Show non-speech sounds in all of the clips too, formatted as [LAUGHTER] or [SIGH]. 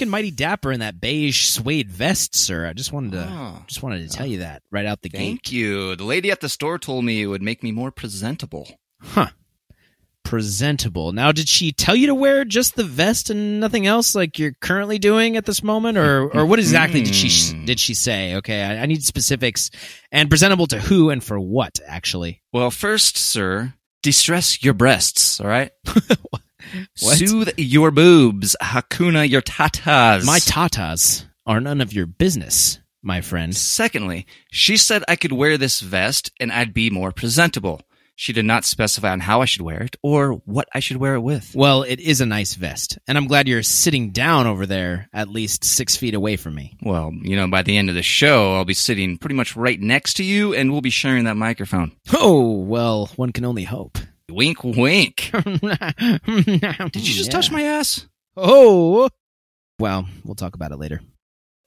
looking mighty dapper in that beige suede vest, sir. I just wanted to Oh, just wanted to tell you that right out the gate. thank you. The lady at the store told me it would make me more presentable. Huh. Presentable. Now, did she tell you to wear just the vest and nothing else, like you're currently doing at this moment, or or what exactly did she Hmm. did she say? Okay, I, I need specifics. And presentable to who and for what? Actually, Well, first, sir, distress your breasts, all right? [LAUGHS] What? Soothe your boobs. Hakuna your tatas. my tatas are none of your business, my friend. Secondly, she said I could wear this vest and I'd be more presentable. She did not specify on how I should wear it or what I should wear it with. Well, it is a nice vest, and I'm glad you're sitting down over there, at least six feet away from me. Well, you know, by the end of the show, I'll be sitting pretty much right next to you and we'll be sharing that microphone. Oh well, one can only hope. Wink, wink. [LAUGHS] Did you just touch my ass? Oh. Well, we'll talk about it later.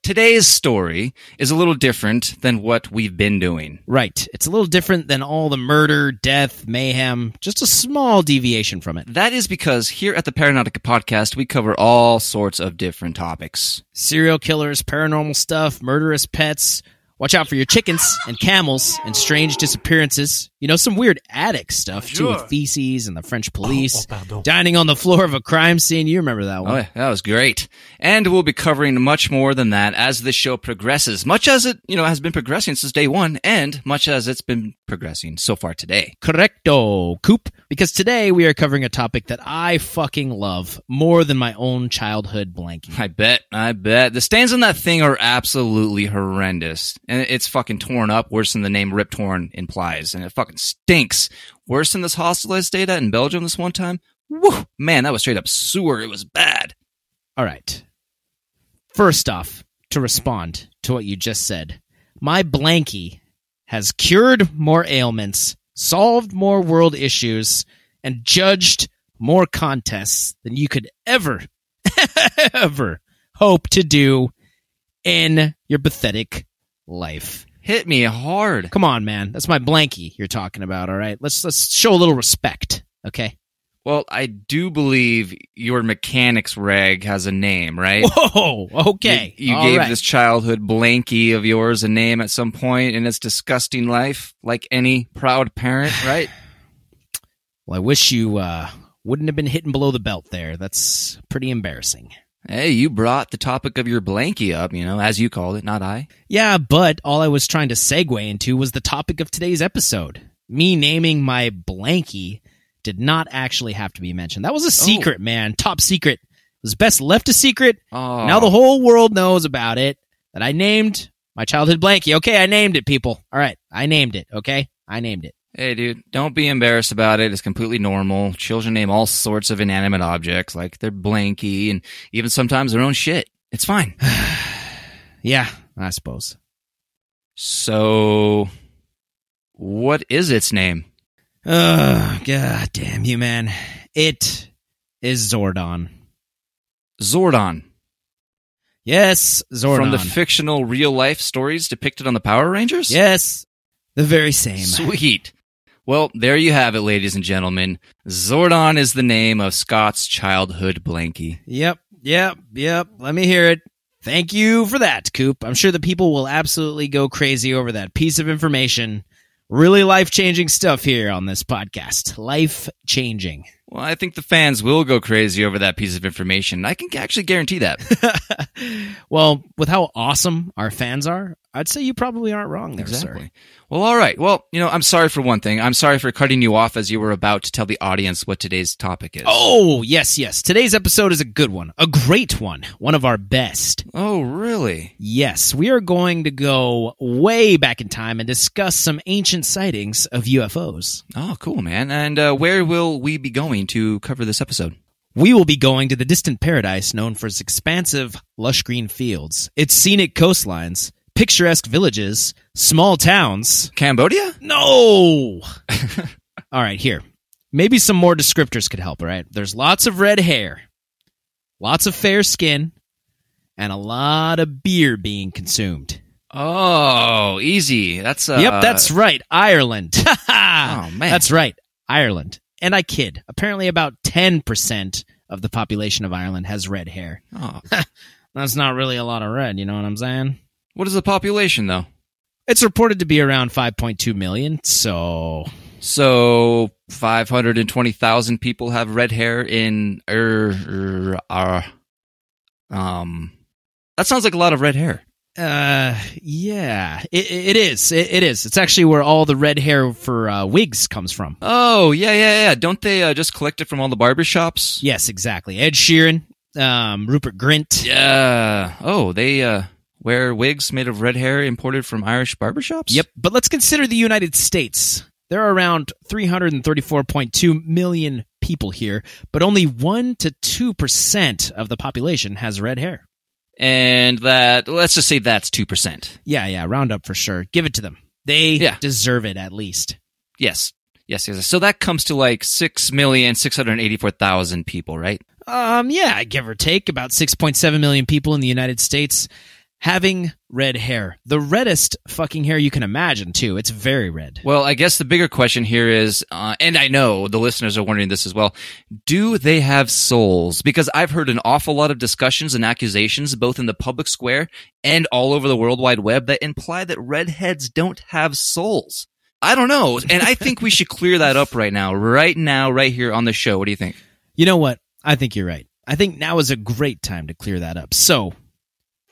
Today's story is a little different than what we've been doing. Right. It's a little different than all the murder, death, mayhem, just a small deviation from it. That is because here at the Paranaughtica podcast, we cover all sorts of different topics. Serial killers, paranormal stuff, murderous pets. Watch out for your chickens and camels and strange disappearances. You know, some weird attic stuff too, with feces and the French oh, police. Oh, dining on the floor of a crime scene. You remember that Oh, one. yeah, that was great. And we'll be covering much more than that as the show progresses, much as it, you know, has been progressing since day one and much as it's been progressing so far today. Correcto, Coop. Because today we are covering a topic that I fucking love more than my own childhood blankie. I bet, I bet. The stains on that thing are absolutely horrendous. And it's fucking torn up worse than the name Rip Torn implies. And it fucking stinks. Worse than this hostelized data in Belgium this one time. Woo! Man, that was straight up sewer. It was bad. All right. First off, to respond to what you just said, my blankie has cured more ailments, solved more world issues, and judged more contests than you could ever, [LAUGHS] ever hope to do in your pathetic life. Hit me hard. Come on, man. That's my blankie you're talking about, all right? Let's let's show a little respect, okay? Well, I do believe your mechanics rag has a name, right? Whoa, okay. You, you gave right. this childhood blankie of yours a name at some point in its disgusting life, like any proud parent, [SIGHS] right? Well, I wish you uh, wouldn't have been hitting below the belt there. That's pretty embarrassing. Hey, you brought the topic of your blankie up, you know, as you called it, not I. Yeah, but all I was trying to segue into was the topic of today's episode. Me naming my blankie did not actually have to be mentioned. That was a oh. secret, man. Top secret. It was best left a secret. Oh, Now the whole world knows about it. That I named my childhood blankie. Okay, I named it, people. All right, I named it. Okay, I named it. Hey, dude, don't be embarrassed about it. It's completely normal. Children name all sorts of inanimate objects, like their blankie and even sometimes their own shit. It's fine. [SIGHS] Yeah, I suppose. So, what is its name? Oh, god damn you, man. It is Zordon. Zordon. Yes, Zordon. From the fictional real life stories depicted on the Power Rangers? yes, the very same. Sweet. Well, there you have it, ladies and gentlemen. Zordon is the name of Scott's childhood blankie. Yep, yep, yep. Let me hear it. Thank you for that, Coop. I'm sure the people will absolutely go crazy over that piece of information. Really life changing stuff here on this podcast. Life changing. Well, I think the fans will go crazy over that piece of information. I can actually guarantee that. [LAUGHS] well, with how awesome our fans are, I'd say you probably aren't wrong there, sir. Well, all right. Well, you know, I'm sorry for one thing. I'm sorry for cutting you off as you were about to tell the audience what today's topic is. Oh, yes, yes. Today's episode is a good one, a great one, one of our best. Oh, really? Yes, we are going to go way back in time and discuss some ancient sightings of UFOs. Oh, cool, man. And uh, where will we be going to cover this episode? We will be going to the distant paradise known for its expansive, lush green fields, its scenic coastlines, picturesque villages, small towns. Cambodia? No! [LAUGHS] all right, here. Maybe some more descriptors could help, all right? There's lots of red hair, lots of fair skin, and a lot of beer being consumed. Oh, easy. That's uh, yep, that's right. Ireland. [LAUGHS] oh, man. That's right. Ireland. And I kid. Apparently, about 10% of the population of Ireland has red hair. Oh. [LAUGHS] That's not really a lot of red, you know what I'm saying? What is the population though? It's reported to be around 5.2 million, so So five hundred and twenty thousand people have red hair in er, er, uh, um. That sounds like a lot of red hair. Uh yeah, it, it is. It, it is. It's actually where all the red hair for uh, wigs comes from. Oh yeah, yeah, yeah. Don't they uh, just collect it from all the barber shops? Yes, exactly. Ed Sheeran, um, Rupert Grint. Yeah. Oh, they uh, wear wigs made of red hair imported from Irish barbershops? Yep. But let's consider the United States. There are around 334.2 million people here, but only 1 to 2% of the population has red hair. And that, let's just say that's 2%. Yeah, yeah, round up for sure. Give it to them. They Yeah. deserve it at least. Yes. Yes, yes. So that comes to like 6,684,000 people, right? Um, yeah, give or take about 6.7 million people in the United States having red hair. The reddest fucking hair you can imagine, too. It's very red. Well, I guess the bigger question here is, uh, and I know the listeners are wondering this as well, do they have souls? Because I've heard an awful lot of discussions and accusations, both in the public square and all over the World Wide Web, that imply that redheads don't have souls. I don't know. And I think we should clear that up right now, right now, right here on the show. What do you think? You know what? I think you're right. I think now is a great time to clear that up. So,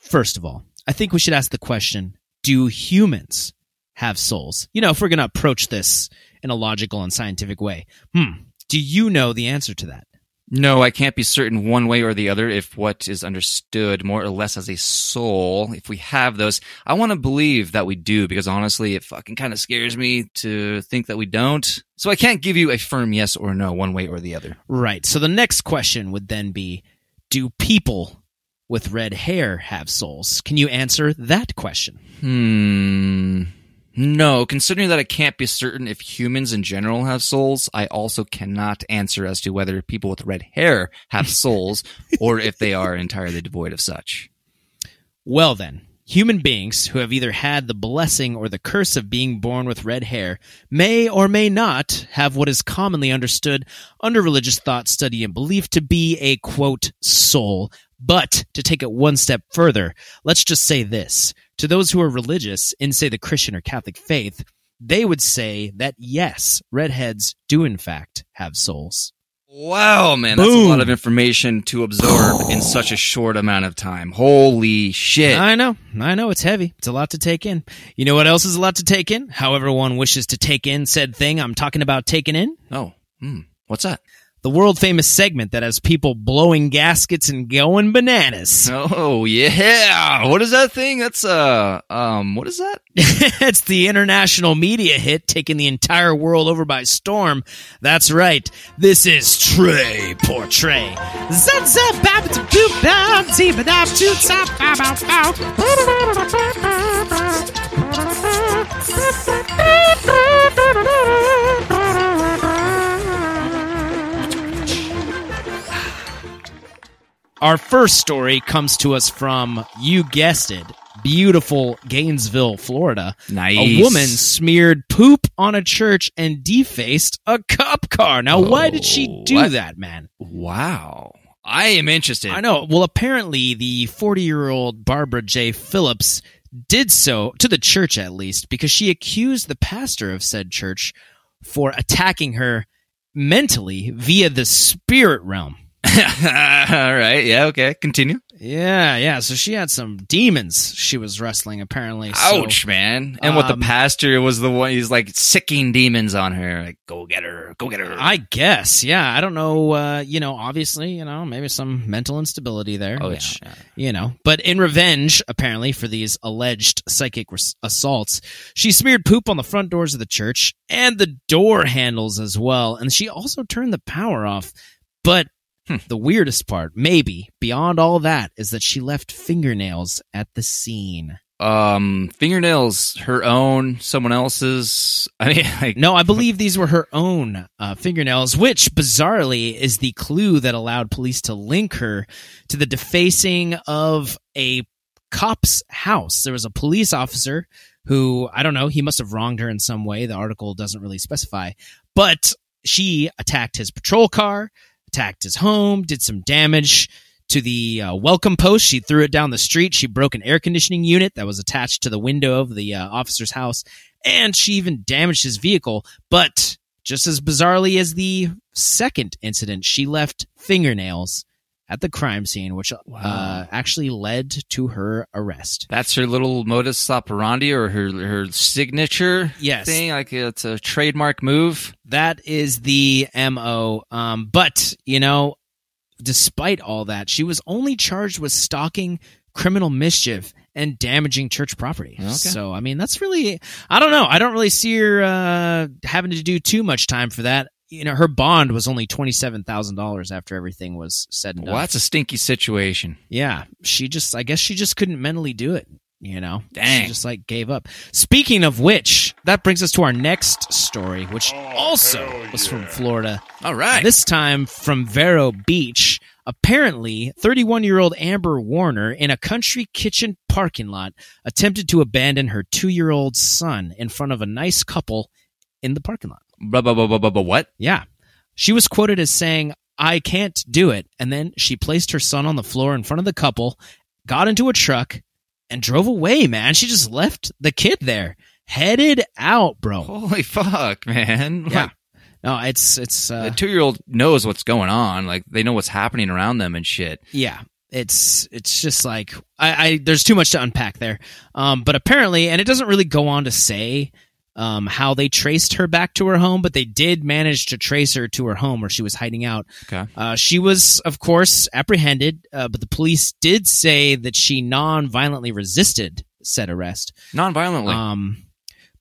first of all, I think we should ask the question Do humans have souls? You know, if we're going to approach this in a logical and scientific way, hmm, do you know the answer to that? No, I can't be certain one way or the other if what is understood more or less as a soul, if we have those. I want to believe that we do because honestly, it fucking kind of scares me to think that we don't. So I can't give you a firm yes or no one way or the other. Right. So, the next question would then be Do people with red hair have souls? Can you answer that question? Hmm. No, considering that I can't be certain if humans in general have souls, I also cannot answer as to whether people with red hair have [LAUGHS] souls or if they are entirely devoid of such. Well, then, human beings who have either had the blessing or the curse of being born with red hair may or may not have what is commonly understood under religious thought, study, and belief to be a quote, soul. But to take it one step further, let's just say this. To those who are religious in, say, the Christian or Catholic faith, they would say that yes, redheads do in fact have souls. Wow, man, that's a lot of information to absorb in such a short amount of time. Holy shit. I know. I know it's heavy. It's a lot to take in. You know what else is a lot to take in? However one wishes to take in said thing I'm talking about taking in? Oh, hmm. What's that? The world famous segment that has people blowing gaskets and going bananas. [LAUGHS] Oh, yeah. What is that thing? That's, uh, um, what is that? it's the international media hit taking the entire world over by storm. That's right. This is Trey Portray. Our first story comes to us from, you guessed it, beautiful Gainesville, Florida. Nice. A woman smeared poop on a church and defaced a cop car. Now, why did she Oh, do what? that, man? Wow. I am interested. I know. Well, apparently, the 40 year old Barbara J. Phillips did so, to the church at least, because she accused the pastor of said church for attacking her mentally via the spirit realm. [LAUGHS] All right. Yeah. Okay. Continue. Yeah, yeah. So she had some demons she was wrestling, apparently. So- Ouch, man. And what the um, pastor was the one, he's like sicking demons on her. Like, go get her. Go get her. I guess, yeah. I don't know. Uh, you know, obviously, you know, maybe some mental instability there. oh, which, yeah. you know. But in revenge, apparently, for these alleged psychic res- assaults, she smeared poop on the front doors of the church and the door handles as well. And she also turned the power off. But Hmm. the weirdest part, maybe beyond all that, is that she left fingernails at the scene. Um, fingernails, her own, someone else's. I mean, [LAUGHS] like, No, I believe these were her own uh, fingernails, which bizarrely is the clue that allowed police to link her to the defacing of a cop's house. There was a police officer who, I don't know, he must have wronged her in some way. The article doesn't really specify, but she attacked his patrol car, attacked his home, did some damage to the uh, welcome post. She threw it down the street. She broke an air conditioning unit that was attached to the window of the uh, officer's house, and she even damaged his vehicle. But just as bizarrely as the second incident, she left fingernails at the crime scene, which uh, actually led to her arrest. That's her little modus operandi or her her signature Yes, thing. Like it's a trademark move. that is the mo. Um, but you know, despite all that, she was only charged with stalking, criminal mischief, and damaging church property. Okay. So I mean, that's really I don't know. I don't really see her uh, having to do too much time for that. You know, her bond was only twenty seven thousand dollars after everything was said and done. Well, that's a stinky situation. Yeah, she just I guess she just couldn't mentally do it, you know. Dang. She just like gave up. Speaking of which, that brings us to our next story, which oh, also was from Florida. All right. This time from Vero Beach. Apparently, 31-year-old Amber Warner in a country kitchen parking lot attempted to abandon her 2-year-old son in front of a nice couple in the parking lot. Blah, blah, blah, blah, blah, blah, what? Yeah. She was quoted as saying, I can't do it. And then she placed her son on the floor in front of the couple, got into a truck, and drove away, man. She just left the kid there, headed out, bro. Holy fuck, man. Yeah. Like, No, it's, it's, uh, the two year old knows what's going on. Like they know what's happening around them and shit. yeah. It's, it's just like, I, I, there's too much to unpack there. Um, but apparently, and it doesn't really go on to say, um, how they traced her back to her home, but they did manage to trace her to her home where she was hiding out. Okay. Uh, she was, of course, apprehended, uh, but the police did say that she non-violently resisted said arrest. Non-violently. Um,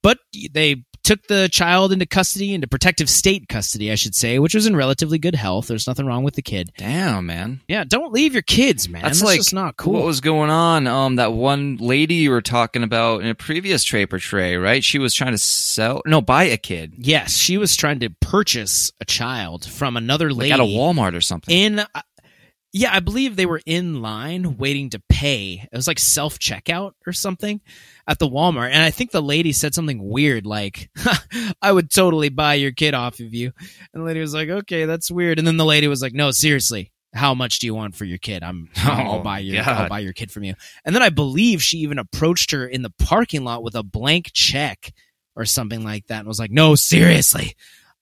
but they took the child into custody, into protective state custody, I should say, which was in relatively good health. There's nothing wrong with the kid. Damn, man. Yeah, don't leave your kids, man. That's That's, like just not cool. What was going on? Um, that one lady you were talking about in a previous tray per tray, right? She was trying to sell, no, buy a kid, yes, she was trying to purchase a child from another like lady at a Walmart or something. in uh, yeah i believe they were in line waiting to pay. It was like self checkout or something at the walmart and i think the lady said something weird like [LAUGHS] i would totally buy your kid off of you. And the lady was like okay that's weird. And then the lady was like no seriously how much do you want for your kid? I'm [LAUGHS] i'll Oh, buy your God. i'll buy your kid from you. And then i believe she even approached her in the parking lot with a blank check or something like that and was like no seriously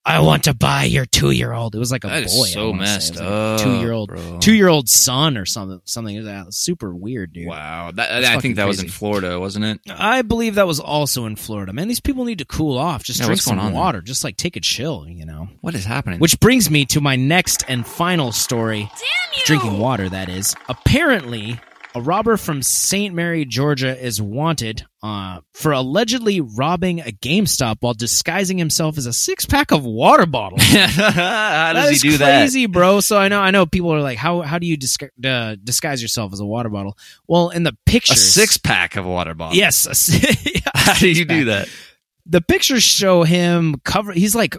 I want to buy your two year old. It was like a That is boy. I so wanna say. It messed like up. Two year old two year old son or something something that was uh, super weird dude Wow, that, That's I think that was in. Florida, wasn't it? i believe that was also in florida man these people need to cool off just Yeah, drink some on there? water just like take a chill you know What is happening? which brings me to my next and final story Damn you! drinking water that is apparently a robber from st mary georgia is wanted uh, for allegedly robbing a gamestop while disguising himself as a six-pack of water bottles [LAUGHS] How does That he do that? crazy, bro. So I know, I know people are like, how how do you disgu- uh, disguise yourself as a water bottle? Well, in the picture, A six pack of water bottles. yes. [LAUGHS] yeah, [LAUGHS] How do you do that? The pictures show him cover. He's like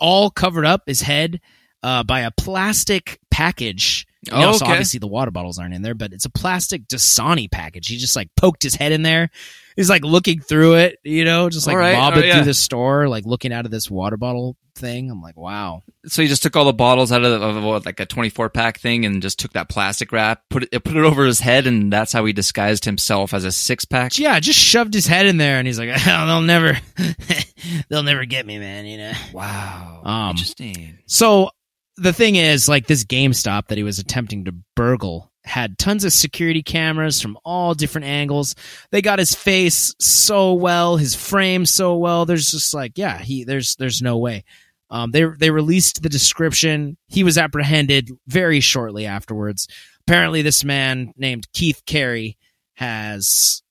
all covered up his head uh, by a plastic package. You know, Oh, so okay. obviously the water bottles aren't in there, but it's a plastic Dasani package. He just like poked his head in there. He's like looking through it, you know, just like right. mobbing Oh, yeah. through the store, like looking out of this water bottle thing. I'm like, wow. So he just took all the bottles out of, of what, like a 24 pack thing and just took that plastic wrap, put it, put it over his head, and that's how he disguised himself as a six pack. yeah, just shoved his head in there, and he's like, [LAUGHS] "They'll never, [LAUGHS] they'll never get me, man." You know. Wow. Um, Interesting. So the thing is, like this GameStop that he was attempting to burgle had tons of security cameras from all different angles. They got his face so well, his frame so well. There's just like, yeah, he there's there's no way. Um, they they released the description. He was apprehended very shortly afterwards. Apparently, this man named Keith Carey has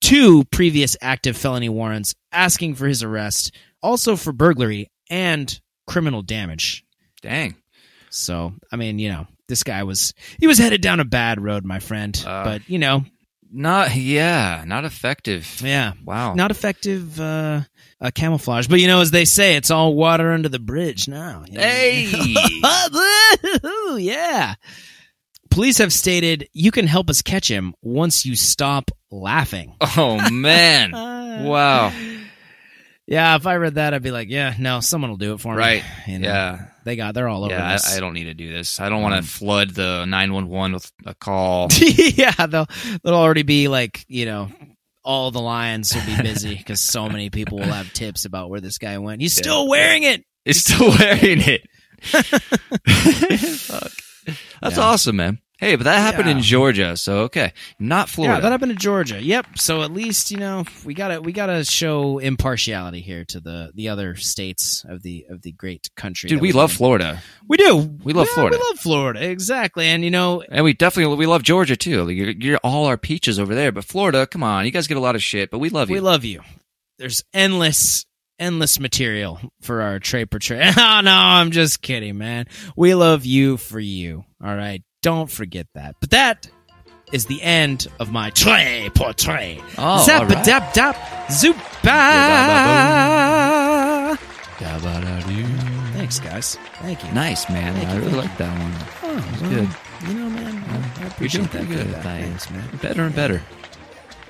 two previous active felony warrants asking for his arrest, also for burglary and criminal damage. Dang. So, I mean, you know, this guy was he was headed down a bad road, my friend. Uh. but you know, Not, yeah, not effective. yeah, Wow. not effective uh, uh, camouflage. But you know, as they say, it's all water under the bridge now. you know? Hey. [LAUGHS] Yeah. Police have stated you can help us catch him once you stop laughing. oh, man. [LAUGHS] wow. Yeah, if I read that, I'd be like, yeah, no, someone will do it for me. Right. You know? Yeah. They got. They're all over yeah, this. I, I don't need to do this. I don't want to Um, flood the 911 with a call. [LAUGHS] yeah, they'll they'll already be like you know. All the lines will be busy [LAUGHS] because so many people will have tips about where this guy went. He's Yeah. still wearing it. He's still [LAUGHS] wearing it. Fuck. That's Yeah. awesome, man. Hey, but that happened in Georgia, so okay, not Florida. Yeah, that happened in Georgia. Yep. So at least you know we gotta we gotta show impartiality here to the the other states of the of the great country. Dude, that we love in. Florida, We do. We love Yeah, Florida. We love Florida. Exactly. And you know, and we definitely we love Georgia too. You're, you're all our peaches over there, but Florida, come on, you guys get a lot of shit, but we love you. we love you. There's endless endless material for our trade portray. [LAUGHS] oh no, I'm just kidding, man. We love you for you. All right. Don't forget that. But that is the end of my tray portray. oh, Zap right. dap dap zupa. Thanks, guys. Thank you. Nice man, Thank I you, really like that one. Oh, well, good. You know, man, I, I appreciate that. good. Diane. Thanks, man. Better and better.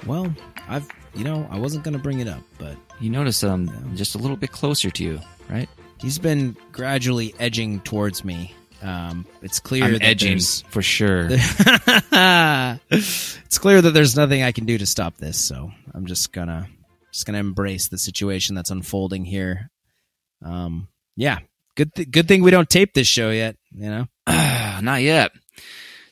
Well, I've, you know, I wasn't gonna bring it up, but You notice um Yeah. just a little bit closer to you, right? he's been gradually edging towards me. Um, it's clear I'm that edging there's- for sure. [LAUGHS] it's clear that there's nothing I can do to stop this, so I'm just gonna just gonna embrace the situation that's unfolding here. Um, yeah, good th- good thing we don't tape this show yet. You know, [SIGHS] Not yet.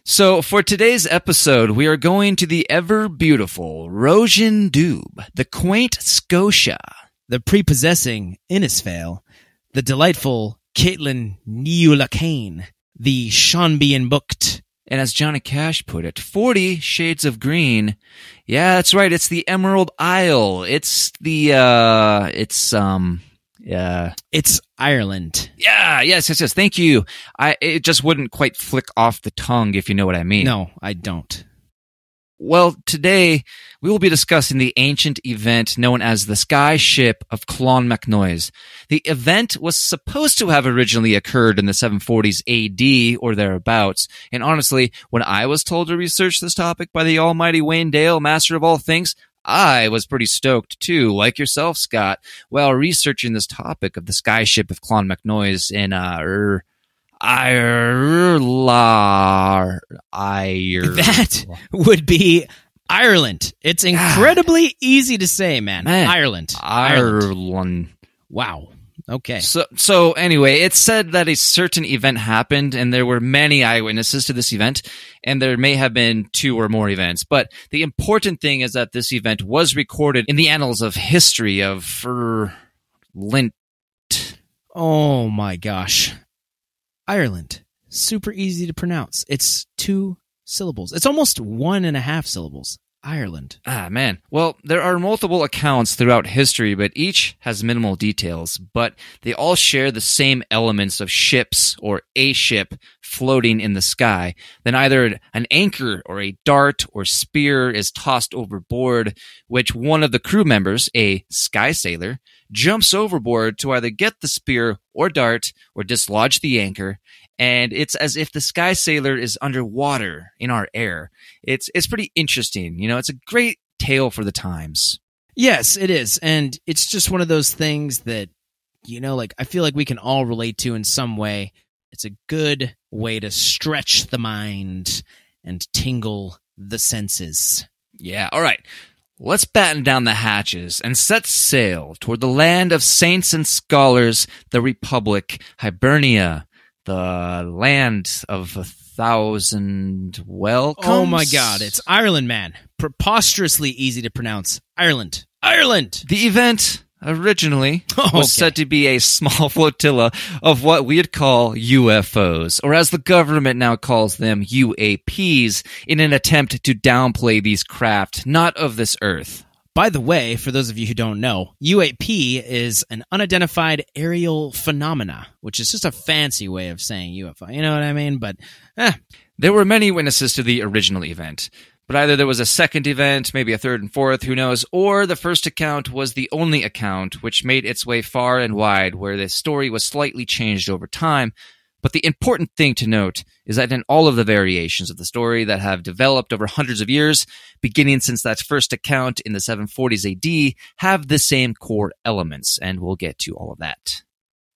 So, for today's episode, we are going to the ever beautiful Róisín Dubh, the quaint Scotia. the prepossessing Innisfail, the delightful Caitlin Neulacane, the Sean-Bhean Bhocht. And as Johnny Cash put it, 40 shades of green. Yeah, that's right. It's the Emerald Isle. It's the, uh, it's, um, yeah. It's Ireland. Yeah, yes, yes, yes. Thank you. I, it just wouldn't quite flick off the tongue, if you know what I mean. No, I don't. Well, today we will be discussing the ancient event known as the Sky Ship of Clonmacnoise. The event was supposed to have originally occurred in the 740s AD or thereabouts, and honestly, when I was told to research this topic by the almighty Wayne Dale, master of all things, I was pretty stoked too, like yourself, Scott, while researching this topic of the Sky Ship of Clonmacnoise in, uh, er, Ireland. [LAUGHS] That would be Ireland. It's ah. incredibly easy to say, man. Man. Ireland. Ireland. Ireland. Wow. Okay. So, so anyway, it said that a certain event happened, and there were many eyewitnesses to this event, and there may have been two or more events. But the important thing is that this event was recorded in the annals of history of Lint. Oh my gosh. Ireland. Super easy to pronounce. It's two syllables. It's almost one and a half syllables. Ireland. Ah, man. Well, there are multiple accounts throughout history, but each has minimal details. But they all share the same elements of ships or a ship floating in the sky. Then either an anchor or a dart or spear is tossed overboard, which one of the crew members, a sky sailor, jumps overboard to either get the spear or dart or dislodge the anchor. And it's as if the sky sailor is underwater in our air it's it's pretty interesting. You know, it's a great tale for the times. Yes, it is. And it's just one of those things that, you know, like I feel like we can all relate to in some way. It's a good way to stretch the mind and tingle the senses. Yeah, all right. Let's batten down the hatches and set sail toward the land of saints and scholars, the Republic, Hibernia, the land of a thousand welcomes. Oh my god, it's Ireland, man. Preposterously easy to pronounce. Ireland. Ireland. the event originally [LAUGHS] Oh, was okay. said to be a small [LAUGHS] flotilla of what we'd call UFOs, or as the government now calls them, UAPs, in an attempt to downplay these craft not of this earth. By the way, for those of you who don't know, UAP is an unidentified aerial phenomena, which is just a fancy way of saying UFO. You know what I mean? But eh, There were many witnesses to the original event, but either there was a second event, maybe a third and fourth, who knows, or the first account was the only account which made its way far and wide, where the story was slightly changed over time. But the important thing to note is that in all of the variations of the story that have developed over hundreds of years, beginning since that first account in the 740s AD, have the same core elements, and we'll get to all of that.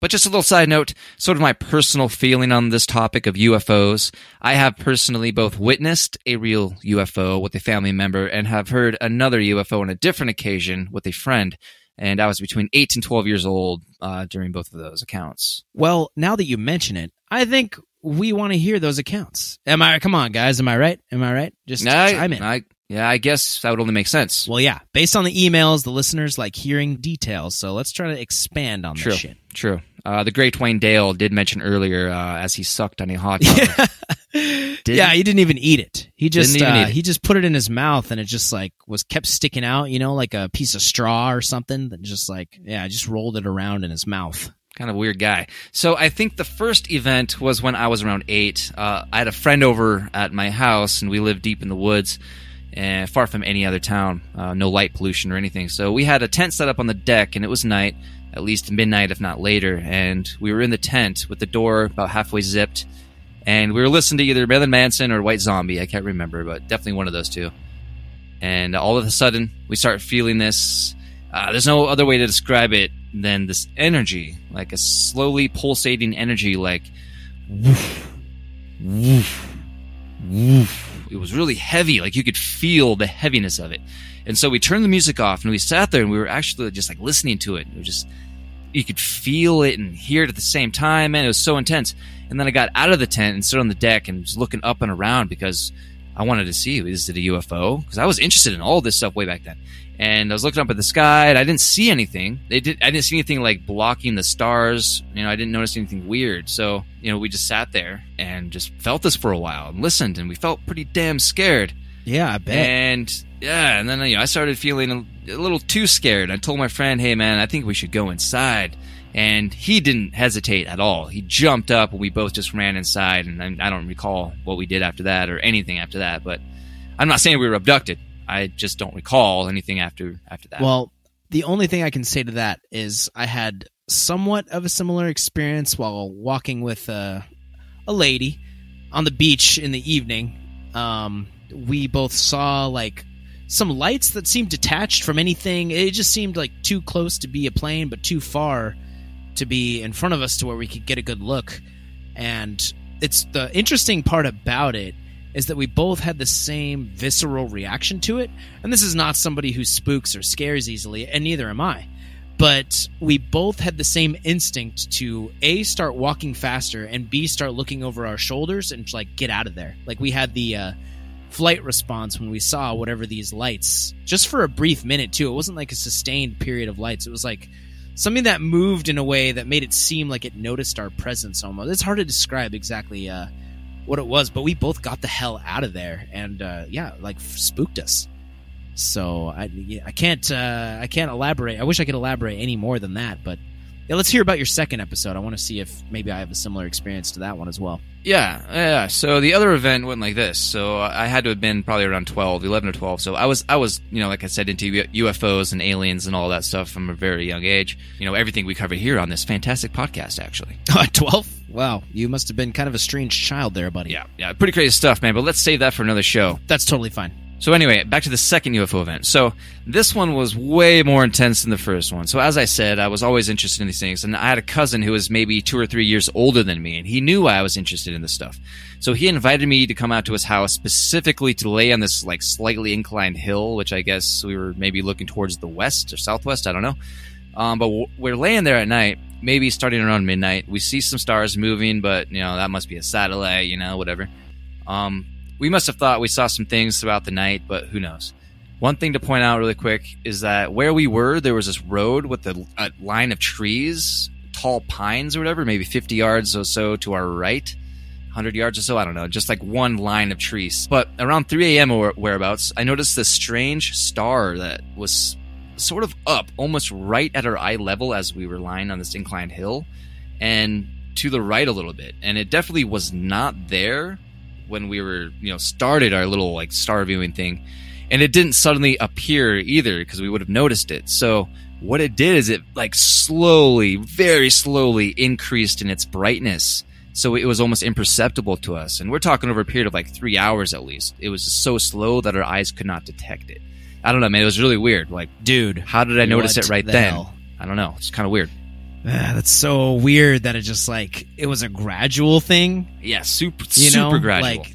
But just a little side note, sort of my personal feeling on this topic of UFOs. I have personally both witnessed a real UFO with a family member and have heard another UFO on a different occasion with a friend. And I was between 8 and 12 years old uh, during both of those accounts. Well, now that you mention it, I think we want to hear those accounts. Am I? Come on, guys. Am I right? Am I right? Just I, chime in. I, yeah, I guess that would only make sense. well, yeah. Based on the emails, the listeners like hearing details. So let's try to expand on True. this shit. True. Uh, the great Wayne Dale did mention earlier uh, as he sucked on a hot dog. [LAUGHS] yeah, he didn't even eat it. He just uh, he just put it in his mouth, and it just like was kept sticking out. You know, like a piece of straw or something. That just like yeah, just rolled it around in his mouth. kind of weird guy. So I think the first event was when I was around eight. Uh, I had a friend over at my house, and we lived deep in the woods, and far from any other town. Uh, no light pollution or anything. So we had a tent set up on the deck, and it was night, at least midnight, if not later. And we were in the tent with the door about halfway zipped, and we were listening to either Marilyn Manson or White Zombie. I can't remember, but definitely one of those two. And all of a sudden, we start feeling this. Uh, there's no other way to describe it than this energy, like a slowly pulsating energy, like woof, woof, woof. It was really heavy, like you could feel the heaviness of it. And so we turned the music off and we sat there and we were actually just like listening to it. It was just, you could feel it and hear it at the same time, man. It was so intense. And then I got out of the tent and stood on the deck and was looking up and around because I wanted to see is it a UFO? Because I was interested in all this stuff way back then. And I was looking up at the sky and I didn't see anything. They did. I didn't see anything like blocking the stars. You know, I didn't notice anything weird. So you know, we just sat there and just felt this for a while and listened, and we felt pretty damn scared. Yeah, I bet. And yeah, and then you know, I started feeling a, a little too scared. I told my friend, "Hey, man, I think we should go inside." And he didn't hesitate at all. He jumped up, and we both just ran inside. And I, I don't recall what we did after that or anything after that. But I'm not saying we were abducted. I just don't recall anything after after that. Well, the only thing I can say to that is I had somewhat of a similar experience while walking with uh, a lady on the beach in the evening. Um, we both saw like some lights that seemed detached from anything. It just seemed like too close to be a plane, but too far to be in front of us to where we could get a good look. And it's the interesting part about it is that we both had the same visceral reaction to it. And this is not somebody who spooks or scares easily, and neither am I. But we both had the same instinct to A, start walking faster, and B, start looking over our shoulders and like get out of there. Like we had the uh, flight response when we saw whatever these lights, just for a brief minute too. It wasn't like a sustained period of lights. It was like something that moved in a way that made it seem like it noticed our presence almost. It's hard to describe exactly uh, what it was, but we both got the hell out of there, and uh, yeah, like spooked us. So I, I can't uh, I can't elaborate. I wish I could elaborate any more than that, but yeah, let's hear about your second episode. I want to see if maybe I have a similar experience to that one as well. Yeah, yeah. So the other event went like this. So I had to have been probably around 12, 11 or 12. So I was, I was, you know, like I said, into UFOs and aliens and all that stuff from a very young age. You know, everything we covered here on this fantastic podcast, actually. [LAUGHS] Twelve? Wow, you must have been kind of a strange child there, buddy. Yeah, yeah. Pretty crazy stuff, man. But let's save that for another show. that's totally fine. So anyway, back to the second UFO event. So this one was way more intense than the first one. So as I said, I was always interested in these things, and I had a cousin who was maybe two or three years older than me, and he knew I was interested in this stuff. So he invited me to come out to his house specifically to lay on this like slightly inclined hill, which I guess we were maybe looking towards the west or southwest. I don't know. Um, but we're laying there at night, maybe starting around midnight. We see some stars moving, but you know that must be a satellite, you know, whatever. Um, we must have thought we saw some things throughout the night, but who knows? One thing to point out really quick is that where we were, there was this road with a, a line of trees, tall pines or whatever, maybe 50 yards or so to our right, 100 yards or so, I don't know, just like one line of trees. But around 3 a.m. or whereabouts, I noticed this strange star that was sort of up, almost right at our eye level as we were lying on this inclined hill, and to the right a little bit. And it definitely was not there when we were, you know, started our little like star viewing thing. And it didn't suddenly appear either because we would have noticed it. So what it did is it like slowly, very slowly increased in its brightness. So it was almost imperceptible to us. And we're talking over a period of like three hours at least. It was just so slow that our eyes could not detect it. I don't know, man. It was really weird. Like, Dude, how did I notice it right the then? hell? I don't know. It's kind of weird. Ah, that's so weird that it just like it was a gradual thing. Yeah, super You super gradual. like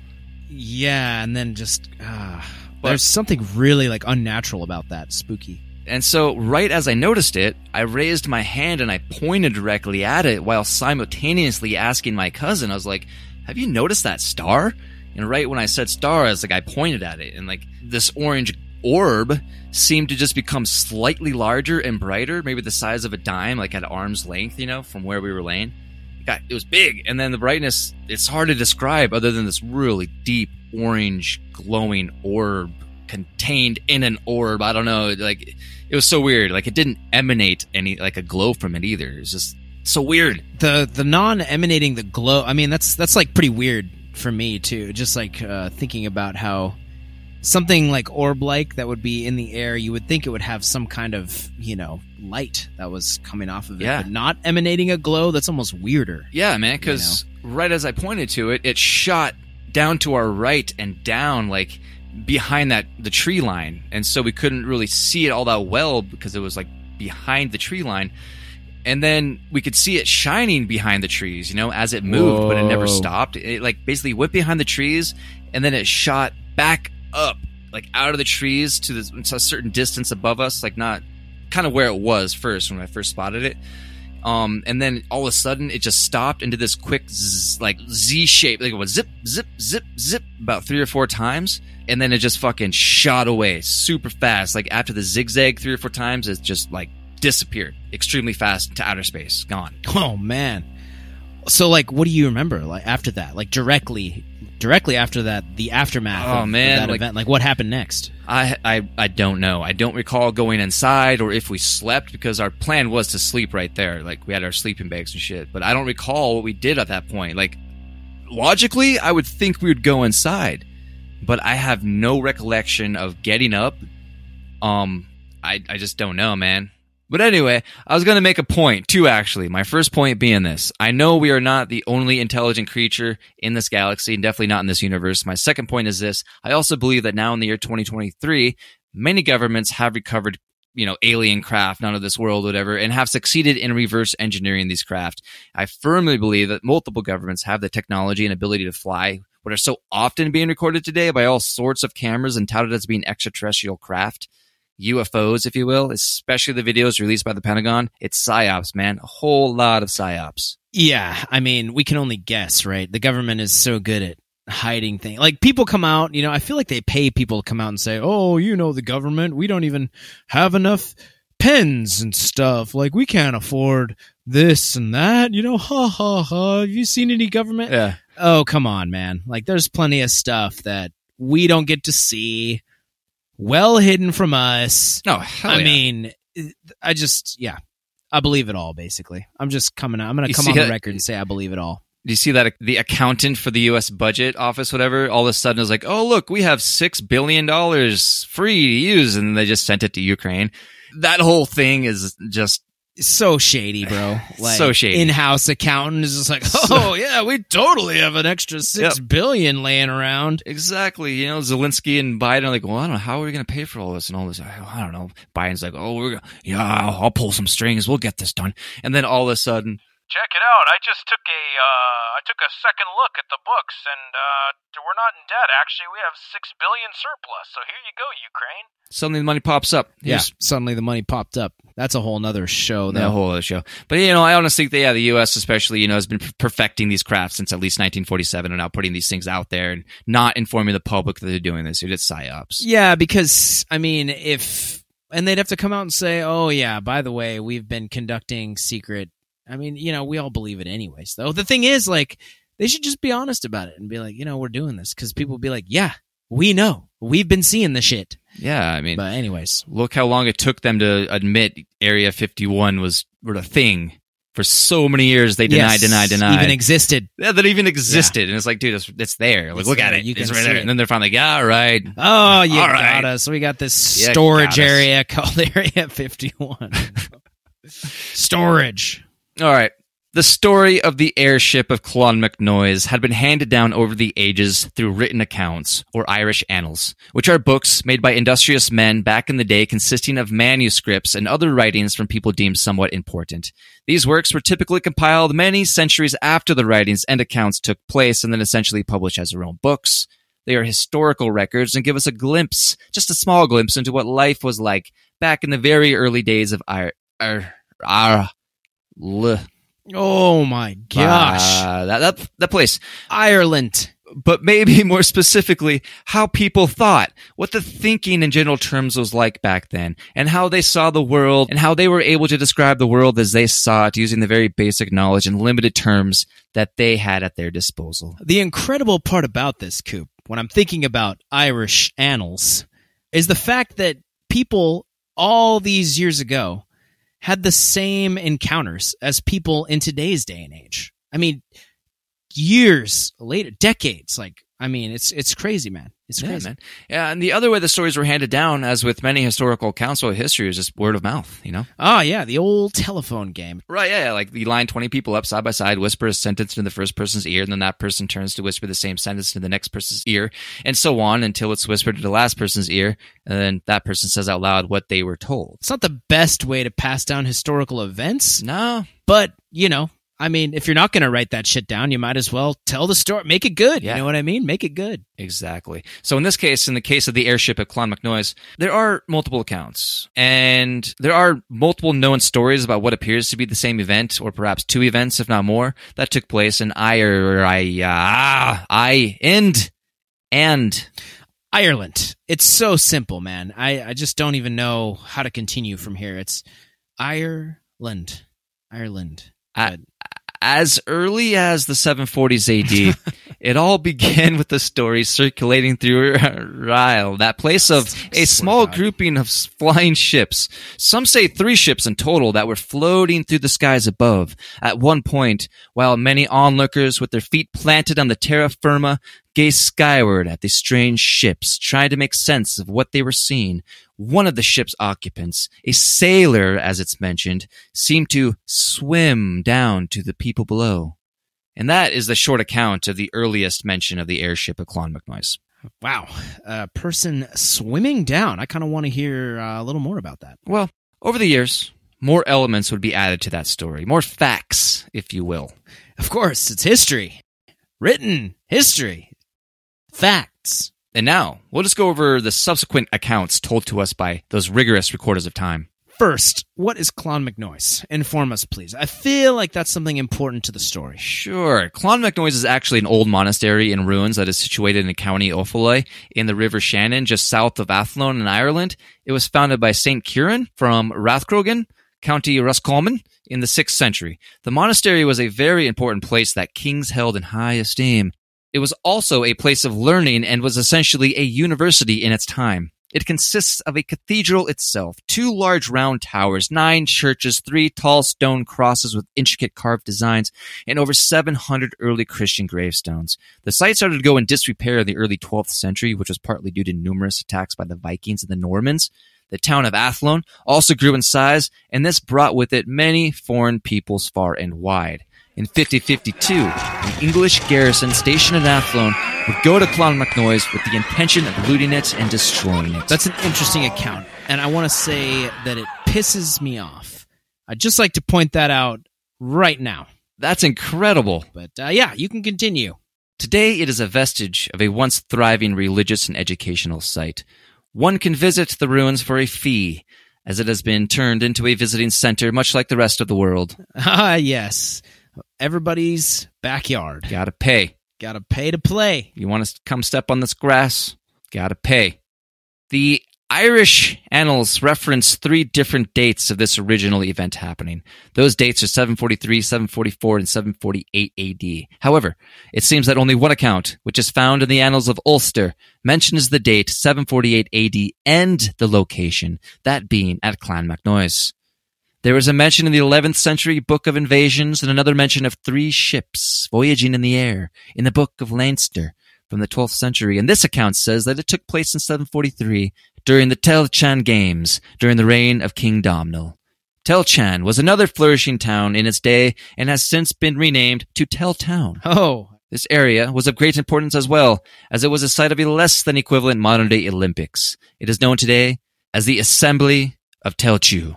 yeah, and then just uh, But- there's something really like unnatural about that. Spooky. And so, right as I noticed it, I raised my hand and I pointed directly at it while simultaneously asking my cousin, I was like, Have you noticed that star? And right when I said star, I was like, I pointed at it. And like this orange orb seemed to just become slightly larger and brighter, maybe the size of a dime, like at arm's length, you know, from where we were laying. It, got, it was big. And then the brightness, it's hard to describe other than this really deep orange glowing orb contained in an orb. I don't know. Like, it was so weird. Like, it didn't emanate any, like a glow from it either. It's just so weird. The the non emanating the glow. I mean, that's that's like pretty weird for me too. Just like uh, thinking about how something like orb like that would be in the air, you would think it would have some kind of you know light that was coming off of it, Yeah. but not emanating a glow. That's almost weirder. Yeah, man, because right as I pointed to it, it shot down to our right and down, like behind that the tree line, and so we couldn't really see it all that well because it was like behind the tree line. And then we could see it shining behind the trees, you know, as it moved, but it never stopped. It like basically went behind the trees, and then it shot back up, like out of the trees to, the, to a certain distance above us, like not kind of where it was first when I first spotted it. Um, and then all of a sudden it just stopped into this quick like Z shape, like it was zip, zip, zip, zip about three or four times, and then it just fucking shot away super fast. Like after the zigzag three or four times, it just like disappeared extremely fast into outer space, gone. Oh man. So like, what do you remember like after that? Like directly, directly after that, the aftermath. Oh, of, of man, that like- event. Like what happened next? I, I I don't know. I don't recall going inside or if we slept because our plan was to sleep right there. Like we had our sleeping bags and shit. But I don't recall what we did at that point. Like logically, I would think we would go inside, but I have no recollection of getting up. Um, I I just don't know, man. But anyway, I was going to make a point, too, actually. My first point being this. I know we are not the only intelligent creature in this galaxy, and definitely not in this universe. My second point is this. I also believe that now in the year 2023, many governments have recovered, you know, alien craft, none of this world, whatever, and have succeeded in reverse engineering these craft. I firmly believe that multiple governments have the technology and ability to fly, what are so often being recorded today by all sorts of cameras and touted as being extraterrestrial craft. UFOs, if you will, especially the videos released by the Pentagon. It's psyops, man. A whole lot of psyops. Yeah, I mean, we can only guess, right? The government is so good at hiding things. Like people come out, you know, I feel like they pay people to come out and say, "Oh, you know, the government, we don't even have enough pens and stuff. Like we can't afford this and that." You know, ha ha ha. Have you seen any government? Yeah. Oh, come on, man. Like there's plenty of stuff that we don't get to see. Well hidden from us. No, hell I yeah. mean, I just yeah, I believe it all. Basically, I'm just coming. out I'm going to come on the record and say I believe it all. Do you see that the accountant for the U.S. budget office, whatever, all of a sudden is like, oh, look, we have $6 billion free to use. And they just sent it to Ukraine. That whole thing is just, So shady, bro. [LAUGHS] Like, So shady. In-house accountant is just like, [LAUGHS] oh yeah, we totally have an extra six Yep. billion laying around. exactly, you know, Zelensky and Biden are like, well, I don't know, how are we going to pay for all this and all this? I, I don't know. Biden's like, oh, we're, gonna, yeah, I'll, I'll pull some strings. We'll get this done. And then all of a sudden, Check it out. I just took a uh, I took a second look at the books, and uh, we're not in debt. Actually, we have six billion surplus. So here you go, Ukraine. suddenly the money pops up. Yeah, suddenly the money popped up. That's a whole other show, though. whole other show. But you know, I honestly think that yeah, the U.S. especially you know has been perfecting these crafts since at least 1947, and now putting these things out there and not informing the public that they're doing this. It's psyops. Yeah, because I mean, if and they'd have to come out and say, "Oh yeah, by the way, we've been conducting secret." I mean, you know, we all believe it anyways. Though the thing is, like, they should just be honest about it and be like, you know, we're doing this because people will be like, "Yeah, we know, we've been seeing the shit." Yeah, I mean, But anyways, look how long it took them to admit Area 51 was were a thing. For so many years, they denied, Yes, denied, denied. even existed. yeah, that even existed, and it's like, dude, it's, it's there. Like, It's look at it. You it's can right see there. it. And then they're finally like, yeah, all right. Oh, you All got right. us. We got this You storage got area [LAUGHS] called Area 51. [LAUGHS] storage. All right. The story of the airship of Clonmacnoise had been handed down over the ages through written accounts, or Irish annals, which are books made by industrious men back in the day consisting of manuscripts and other writings from people deemed somewhat important. These works were typically compiled many centuries after the writings and accounts took place and then essentially published as their own books. They are historical records and give us a glimpse, just a small glimpse, into what life was like back in the very early days of Ir- er, Ir- er, ah, L- Oh my gosh. uh, that, that that place. Ireland. But maybe [LAUGHS] more specifically, how people thought, what the thinking in general terms was like back then, and how they saw the world, and how they were able to describe the world as they saw it using the very basic knowledge and limited terms that they had at their disposal. The incredible part about this, Coop, when I'm thinking about Irish annals, is the fact that people all these years ago had the same encounters as people in today's day and age. I mean, years later, decades. Like, I mean, it's it's crazy, man. It's Yeah, crazy. man. Yeah, and the other way the stories were handed down, as with many historical accounts of history, is just word of mouth, you know? Oh yeah, the old telephone game. Right, yeah, yeah, like you line 20 people up side by side, whisper a sentence into the first person's ear, and then that person turns to whisper the same sentence to the next person's ear, and so on until it's whispered to the last person's ear, and then that person says out loud what they were told. It's not the best way to pass down historical events, No, but you know, I mean, if you're not going to write that shit down, you might as well tell the story, make it good. Yeah. You know what I mean? Make it good. exactly. So in this case, in the case of the airship at Clonmacnoise, there are multiple accounts, and there are multiple known stories about what appears to be the same event, or perhaps two events, if not more, that took place in Ire, I, uh, I, and, and Ireland. It's so simple, man. I, I just don't even know how to continue from here. It's Ireland. Ireland. I-. as early as the 740s AD, [LAUGHS] it all began with the story circulating through Ryle, that place of a small grouping of flying ships. Some say three ships in total that were floating through the skies above. At one point, while many onlookers with their feet planted on the terra firma gazed skyward at the strange ships, trying to make sense of what they were seeing, one of the ship's occupants, a sailor as it's mentioned, seemed to swim down to the people below. And that is the short account of the earliest mention of the airship at Clonmacnoise. Wow. A person swimming down. I kind of want to hear uh, a little more about that. Well, over the years, more elements would be added to that story, more facts, if you will. Of course, it's history. Written history. Facts. And now, we'll just go over the subsequent accounts told to us by those rigorous recorders of time. First, what is Clonmacnoise? Inform us, please. I feel like that's something important to the story. Sure. Clonmacnoise is actually an old monastery in ruins that is situated in County Offaly in the River Shannon, just south of Athlone in Ireland. It was founded by St. Kieran from Rathcrogan, County Roscommon, in the 6th century. The monastery was a very important place that kings held in high esteem. It was also a place of learning and was essentially a university in its time. It consists of a cathedral itself, two large round towers, nine churches, three tall stone crosses with intricate carved designs, and over 700 early Christian gravestones. The site started to go in disrepair in the early 12th century, which was partly due to numerous attacks by the Vikings and the Normans. The town of Athlone also grew in size, and this brought with it many foreign peoples far and wide. In 5052, an English garrison stationed at Athlone would go to Clonmacnoise with the intention of looting it and destroying it. That's an interesting account, and I want to say that it pisses me off. I'd just like to point that out right now. That's incredible. But uh, yeah, you can continue. Today, it is a vestige of a once thriving religious and educational site. One can visit the ruins for a fee, as it has been turned into a visiting center, much like the rest of the world. [LAUGHS] Ah, yes. Everybody's backyard. Gotta pay. Gotta pay to play. You want to come step on this grass? Gotta pay. The Irish annals reference three different dates of this original event happening. Those dates are 743, 744, and 748 AD. However, it seems that only one account, which is found in the annals of Ulster, mentions the date 748 AD and the location, that being at Clonmacnoise. There is a mention in the 11th century Book of Invasions and another mention of three ships voyaging in the air in the Book of Leinster from the 12th century. And this account says that it took place in 743 during the Telchan Games during the reign of King Domhnall. Telchan was another flourishing town in its day and has since been renamed to Teltown. Oh, This area was of great importance as well, as it was a site of a less than equivalent modern day Olympics. It is known today as the Assembly of Tailtiu.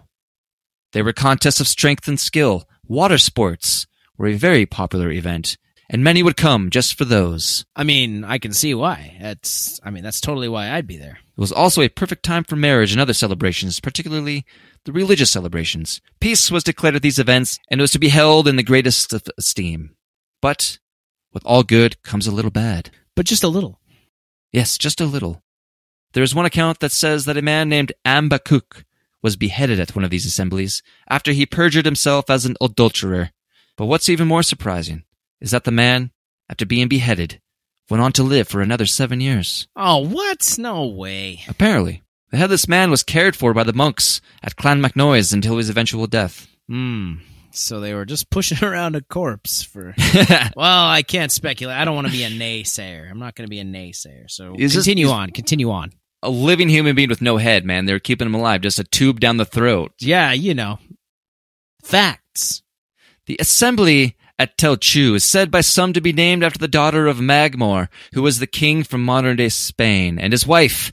There were contests of strength and skill. Water sports were a very popular event, and many would come just for those. I mean, I can see why. That's, I mean, that's totally why I'd be there. It was also a perfect time for marriage and other celebrations, particularly the religious celebrations. Peace was declared at these events, and it was to be held in the greatest of esteem. But with all good comes a little bad. But just a little. Yes, just a little. There is one account that says that a man named Ambakuk was beheaded at one of these assemblies after he perjured himself as an adulterer. But what's even more surprising is that the man, after being beheaded, went on to live for another seven years. Oh, what? No way. Apparently, the headless man was cared for by the monks at Clonmacnoise until his eventual death. Hmm. So they were just [LAUGHS] pushing around a corpse for. [LAUGHS] well, I can't speculate. I don't want to be a naysayer. I'm not going to be a naysayer. So Is this- continue is- on. Continue on. A living human being with no head, man. They were keeping him alive, just a tube down the throat. Yeah, you know. Facts. The assembly at Tailtiu is said by some to be named after the daughter of Magmor, who was the king from modern day Spain, and his wife.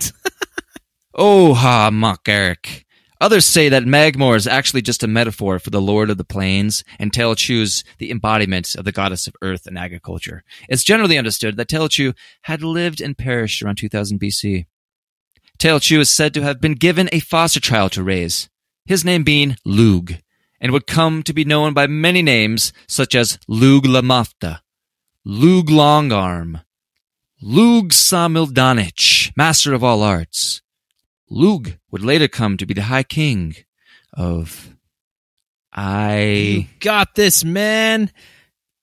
[LAUGHS] oh, ha, mock Eric. Others say that Magmor is actually just a metaphor for the Lord of the Plains, and Tailtiu's the embodiment of the goddess of earth and agriculture. It's generally understood that Tailtiu had lived and perished around 2000 BC. Tailtiu is said to have been given a foster child to raise, his name being Lug, and would come to be known by many names such as Lug Lámhfhada, Lug Longarm, Lug Samildánach, master of all arts. Lug would later come to be the High King of I. You I. got this, man.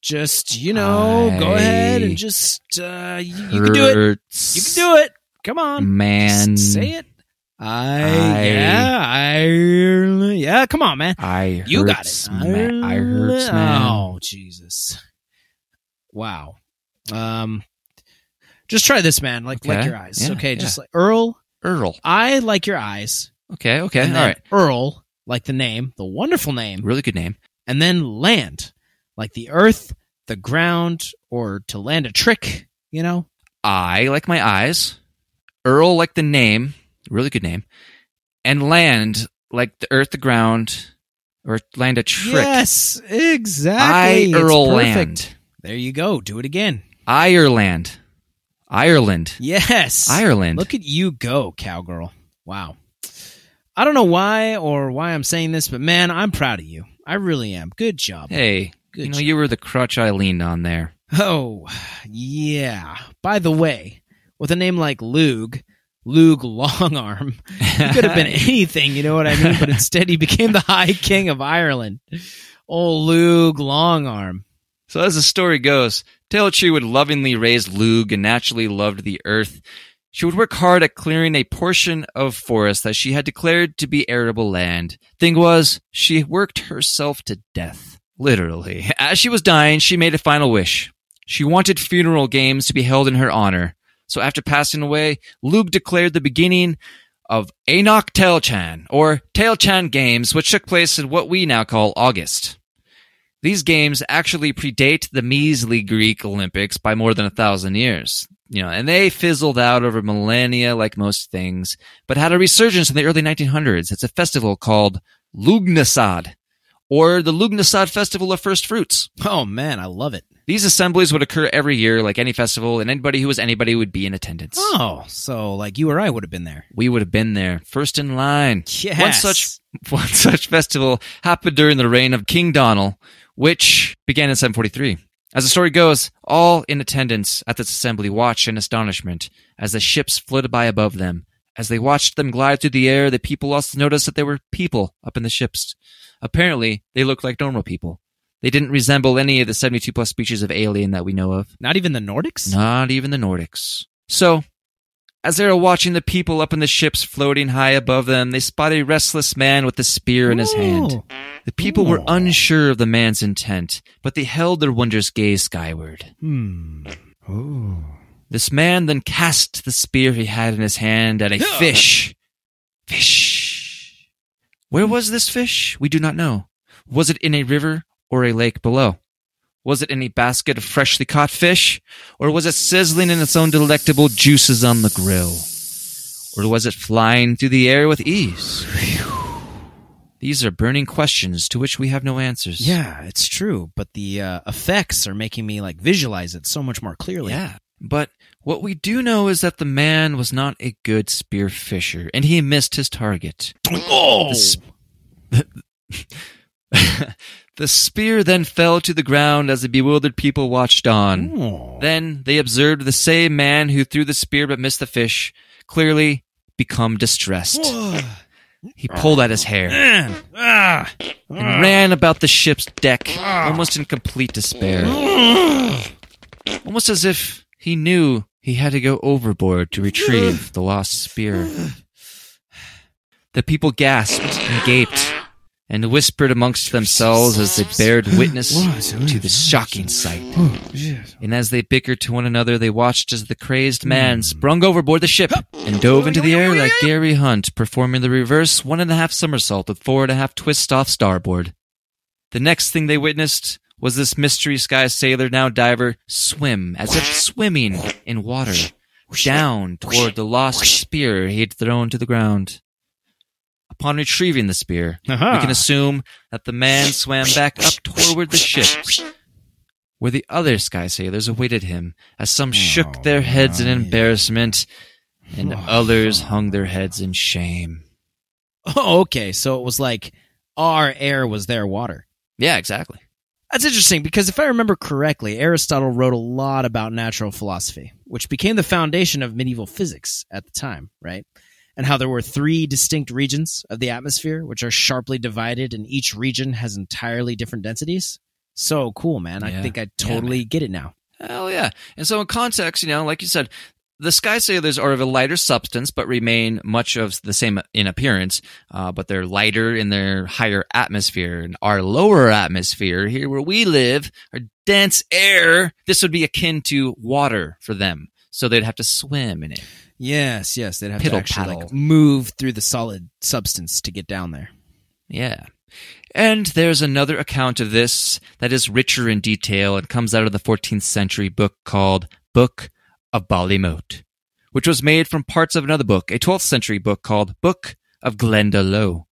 Just, you know, go ahead and just, uh, you, you can do it. You can do it. Come on. Man. Just say it. I, I- yeah, I, yeah, come on, man. I You got it. I hurts man. Oh, Jesus. Wow. Um, just try this, man. Like, like your eyes. Yeah, okay. yeah. Just like Earl, Earl. I like your eyes. Okay, okay, then right. Earl, like the name, the wonderful name. Really good name. And then land, like the earth, the ground, or to land a trick, you know? I like my eyes. Earl like the name. Really good name. And land like the earth, the ground, or land a trick. Yes, exactly. It's Earl land. There you go. Do it again. Ireland. Ireland. Yes. Ireland. Look at you go, cowgirl. Wow. I don't know why or why I'm saying this, but man, I'm proud of you. I really am. Good job. Hey, Good you know, job. you were the crutch I leaned on there. Oh, yeah. By the way, with a name like Lug, Lug Longarm, he could have been [LAUGHS] anything, you know what I mean? But instead, he became the High King of Ireland. Oh, Lug Longarm. So as the story goes, Tailtiu would lovingly raise Lug and naturally loved the earth. She would work hard at clearing a portion of forest that she had declared to be arable land. Thing was, she worked herself to death. Literally. As she was dying, she made a final wish. She wanted funeral games to be held in her honor. So after passing away, Lug declared the beginning of Enoch Tailchan, or Tailchan Games, which took place in what we now call August. These games actually predate the measly Greek Olympics by more than a thousand years. You know, and they fizzled out over millennia like most things, but had a resurgence in the early 1900s. It's a festival called Lughnasadh, or the Lughnasadh Festival of First Fruits. Oh, man, I love it. These assemblies would occur every year like any festival, and anybody who was anybody would be in attendance. Oh, so like you or I would have been there. We would have been there, first in line. Yes. One such [LAUGHS] one such festival happened during the reign of King Donald, which began in 743. As the story goes, all in attendance at this assembly watched in astonishment as the ships floated by above them. As they watched them glide through the air, the people also noticed that there were people up in the ships. Apparently, they looked like normal people. They didn't resemble any of the 72 plus species of alien that we know of. Not even the Nordics? Not even the Nordics. So, as they were watching the people up in the ships floating high above them, they spotted a restless man with a spear in his hand. The people were Oh. unsure of the man's intent, but they held their wondrous gaze skyward. Hmm. Oh. This man then cast the spear he had in his hand at a fish. Fish. Where was this fish? We do not know. Was it in a river or a lake below? Was it in a basket of freshly caught fish? Or was it sizzling in its own delectable juices on the grill? Or was it flying through the air with ease? These are burning questions to which we have no answers. Yeah, it's true, but the uh, effects are making me like visualize it so much more clearly. Yeah. But what we do know is that the man was not a good spear fisher, and he missed his target. Oh, The, sp- [LAUGHS] [LAUGHS] the spear then fell to the ground as the bewildered people watched on. Oh. Then they observed the same man who threw the spear but missed the fish, clearly become distressed. He pulled at his hair ah. ah. and ran about the ship's deck, ah. almost in complete despair. Ah. Almost as if he knew he had to go overboard to retrieve the lost spear. The people gasped and gaped and whispered amongst themselves as they bared witness to the shocking sight. Oh, and as they bickered to one another, they watched as the crazed man hmm. sprung overboard the ship and dove into the air like Gary Hunt, performing the reverse one and a half somersault with four and a half twists off starboard. The next thing they witnessed was this mystery sky sailor, now diver, swim as if swimming in water down toward the lost spear he had thrown to the ground. Upon retrieving the spear, we can assume that the man swam back up toward the ship, where the other sky sailors awaited him, as some shook oh, their heads in embarrassment, and others hung their heads in shame. Oh, okay. So it was like our air was their water. Yeah, exactly. That's interesting because if I remember correctly, Aristotle wrote a lot about natural philosophy, which became the foundation of medieval physics at the time, right? And how there were three distinct regions of the atmosphere, which are sharply divided, and each region has entirely different densities. So cool, man. I think I totally get it now. Hell yeah. And so in context, you know, like you said, the sky sailors are of a lighter substance, but remain much of the same in appearance. Uh, but they're lighter in their higher atmosphere. And our lower atmosphere, here where we live, our dense air, this would be akin to water for them. So they'd have to swim in it. Yes, yes. They'd have Piddle to actually paddle. move through the solid substance to get down there. Yeah. And there's another account of this that is richer in detail and comes out of the 14th century book called Book of Ballymote, which was made from parts of another book, a 12th century book called Book of Glendalough.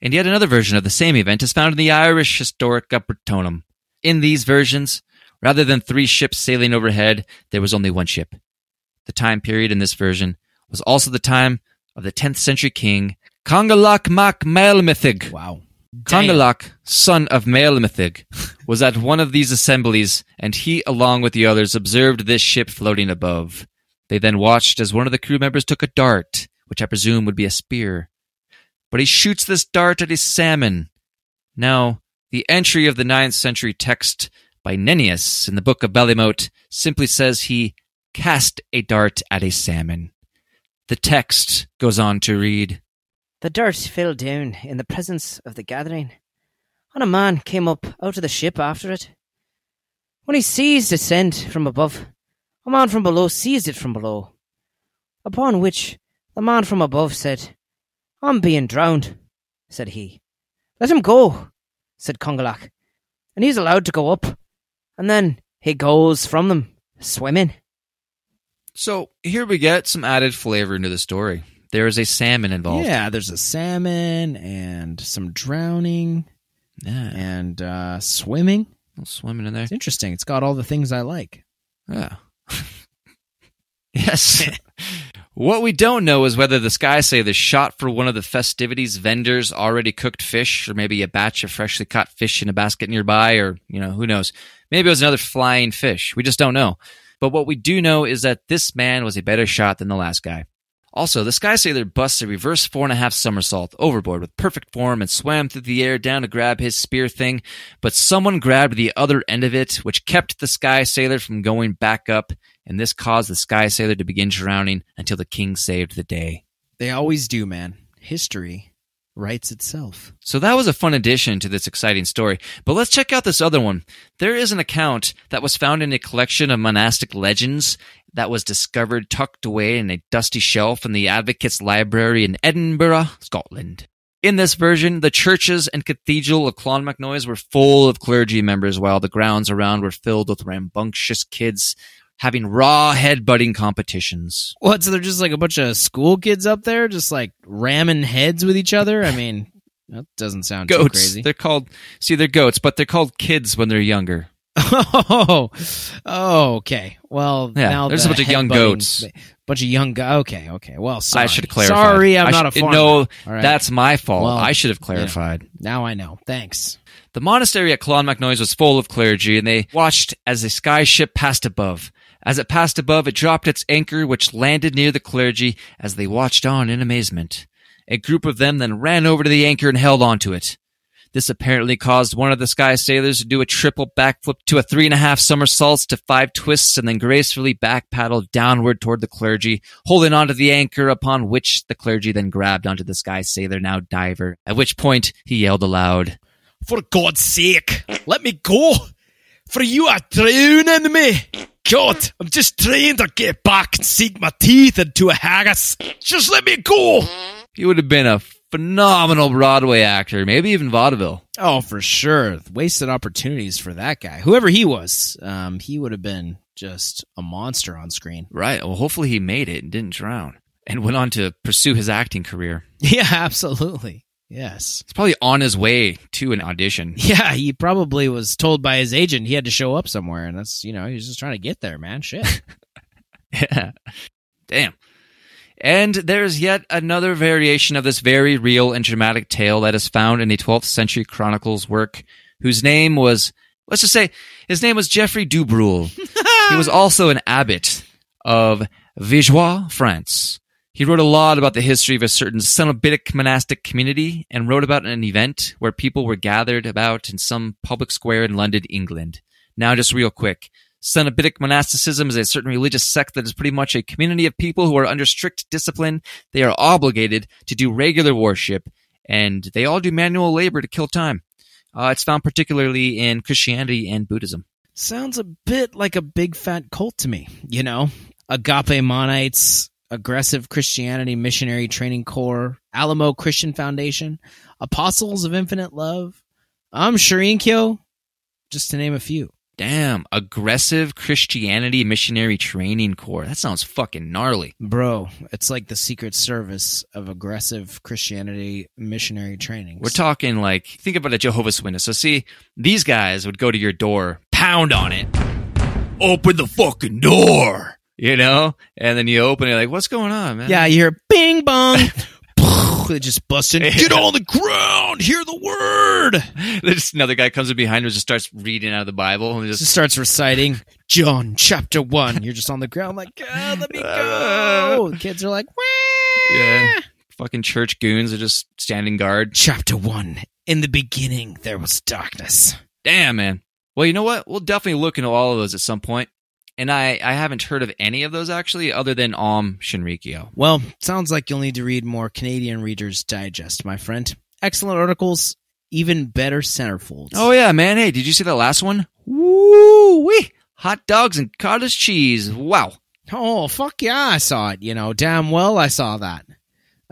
And yet another version of the same event is found in the Irish Historia Brittonum. In these versions, rather than three ships sailing overhead, there was only one ship. The time period in this version was also the time of the 10th century king Congalach Mac Maelmithig. Wow. Congalach, son of Maelmithig, was at one of these assemblies, and he, along with the others, observed this ship floating above. They then watched as one of the crew members took a dart, which I presume would be a spear. But he shoots this dart at a salmon. Now, the entry of the ninth century text by Nennius in the Book of Ballymote simply says he cast a dart at a salmon. The text goes on to read. The dart fell down in the presence of the gathering, and a man came up out of the ship after it. When he seized it sent from above, a man from below seized it from below. Upon which the man from above said, I'm being drowned, said he. Let him go, said Congalach, and he's allowed to go up, and then he goes from them, swimming. So here we get some added flavor into the story. There is a salmon involved. Yeah, there's a salmon and some drowning Yeah. and uh, swimming. swimming in there. It's interesting. It's got all the things I like. Yeah. [LAUGHS] yes. [LAUGHS] what we don't know is whether the Sky Sailor shot for one of the festivities vendors already cooked fish, or maybe a batch of freshly caught fish in a basket nearby, or, you know, who knows. Maybe it was another flying fish. We just don't know. But what we do know is that this man was a better shot than the last guy. Also, the Sky Sailor busts a reverse four and a half somersault overboard with perfect form and swam through the air down to grab his spear thing, but someone grabbed the other end of it, which kept the Sky Sailor from going back up, and this caused the Sky Sailor to begin drowning until the king saved the day. They always do, man. History writes itself. So that was a fun addition to this exciting story. But let's check out this other one. There is an account that was found in a collection of monastic legends that was discovered tucked away in a dusty shelf in the Advocates Library in Edinburgh, Scotland. In this version, the churches and cathedral of Clonmacnoise were full of clergy members, while the grounds around were filled with rambunctious kids having raw headbutting competitions. What? So they're just like a bunch of school kids up there, just like ramming heads with each other. I mean, that doesn't sound too crazy. They're called, see, they're goats, but they're called kids when they're younger. Oh, [LAUGHS] oh, okay. Well, Yeah, now there's a bunch of young goats. Bunch of young go. Okay, okay. Well, sorry. I should clarify. Sorry, I'm I not a farmer. No, right. that's my fault. Well, I should have clarified. now I know. Thanks. The monastery at Clonmacnoise was full of clergy, and they watched as a sky ship passed above. As it passed above, it dropped its anchor, which landed near the clergy as they watched on in amazement. A group of them then ran over to the anchor and held onto it. This apparently caused one of the sky sailors to do a triple backflip to a three and a half somersaults to five twists and then gracefully back paddle downward toward the clergy, holding onto the anchor upon which the clergy then grabbed onto the sky sailor, now diver, at which point he yelled aloud. For God's sake, let me go. For you are drowning me. God, I'm just trying to get back and sink my teeth into a haggis. Just let me go. He would have been a phenomenal Broadway actor, maybe even vaudeville. Oh, for sure. Wasted opportunities for that guy. Whoever he was, um, he would have been just a monster on screen. Right. Well, hopefully he made it and didn't drown and went on to pursue his acting career. [LAUGHS] Yeah, absolutely. Yes. He's probably on his way to an audition. [LAUGHS] Yeah, he probably was told by his agent he had to show up somewhere, and that's you know he was just trying to get there, man. Shit. [LAUGHS] Yeah. Damn. And there's yet another variation of this very real and dramatic tale that is found in the 12th century chronicles work, whose name was, let's just say, his name was Geoffrey Dubrul. [LAUGHS] he was also an abbot of Vigeois, France. He wrote a lot about the history of a certain Cenobitic monastic community and wrote about an event where people were gathered about in some public square in London, England. Now, just real quick. Cenobitic monasticism is a certain religious sect that is pretty much a community of people who are under strict discipline. They are obligated to do regular worship and they all do manual labor to kill time. Uh, it's found particularly in Christianity and Buddhism. Sounds a bit like a big fat cult to me. You know, Agapemonites, Aggressive Christianity Missionary Training Corps, Alamo Christian Foundation, Apostles of Infinite Love, um, Aum Shinrikyo, just to name a few. Damn, aggressive Christianity missionary training corps. That sounds fucking gnarly. Bro, it's like the Secret Service of aggressive Christianity missionary training. We're talking like, think about a Jehovah's Witness. So see, these guys would go to your door, pound on it, open the fucking door, [LAUGHS] you know? And then you open it like, what's going on, man? Yeah, you hear bing bong. [LAUGHS] they just busting. Get on the ground. Hear the word. [LAUGHS] There's another guy comes in behind him and just starts reading out of the Bible and just, Just starts reciting John chapter one. You're just on the ground like, God, let me go. Kids are like, Wah. yeah, fucking church goons are just standing guard. Chapter one. In the beginning, there was darkness. Damn, man. Well, you know what? We'll definitely look into all of those at some point. And I, I haven't heard of any of those actually, other than Aum Shinrikyo. Well, sounds like you'll need to read more Canadian Reader's Digest, my friend. Excellent articles, even better centerfolds. Oh yeah, man. Hey, did you see that last one? Woo wee! Hot dogs and cottage cheese. Wow. Oh, fuck yeah, I saw it. You know, damn well I saw that.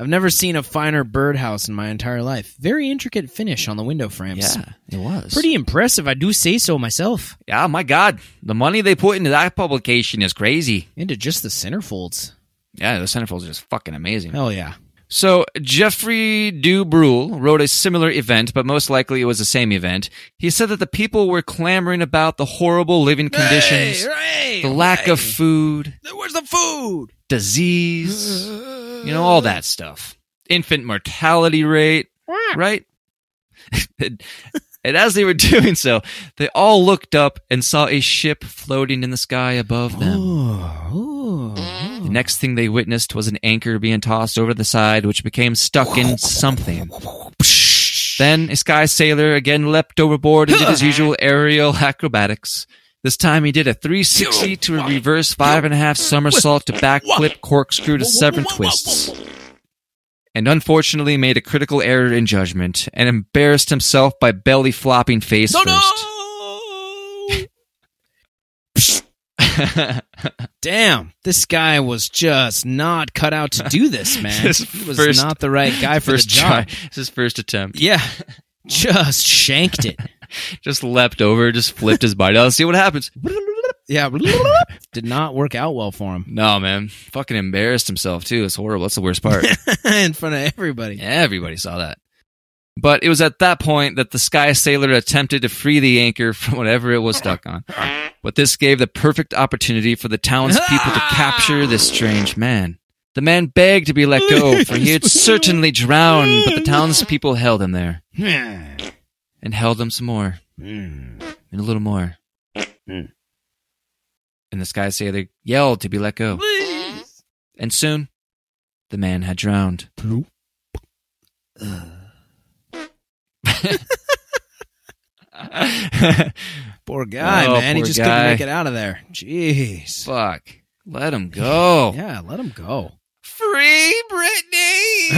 I've never seen a finer birdhouse in my entire life. Very intricate finish on the window frames. Yeah, it was Pretty impressive, I do say so myself. Yeah, my God, the money they put into that publication is crazy. Into just the centerfolds. Yeah, the centerfolds are just fucking amazing. Hell yeah. So Jeffrey Dubrul wrote a similar event, but most likely it was the same event. He said that the people were clamoring about the horrible living conditions, Hey, the lack of food, Where's the food? disease, [SIGHS] you know, all that stuff. Infant mortality rate, right? and, [LAUGHS] and as they were doing so, they all looked up and saw a ship floating in the sky above them. Oh, The next thing they witnessed was an anchor being tossed over the side, which became stuck in something. Then a sky sailor again leapt overboard and did his usual aerial acrobatics. This time he did a 360 to a reverse five and a half somersault to backflip corkscrew to seven twists. And unfortunately made a critical error in judgment and embarrassed himself by belly flopping face no, first. no! [LAUGHS] Damn, this guy was just not cut out to do this, [LAUGHS] man. His he was first- not the right guy for the job. try. It's his first attempt. Yeah, just shanked it. [LAUGHS] Just leapt over, just flipped his body out. Let's see what happens. Yeah, did not work out well for him No, man. Fucking embarrassed himself, too. It's horrible. That's the worst part. in front of everybody. Everybody saw that. But it was at that point that the Sky Sailor attempted to free the anchor from whatever it was stuck on. But this gave the perfect opportunity for the townspeople to [LAUGHS] capture this strange man. The man begged to be let go, [LAUGHS] for he had certainly drowned, but the townspeople held him there, and held him some more, hmm. and a little more. Hmm. And the Sky Sailor yelled to be let go. And soon, the man had drowned. [LAUGHS] Poor guy, Oh, man. He just guy. couldn't make it out of there. Jeez. Fuck. Let him go. [LAUGHS] Yeah, let him go. Free Britney.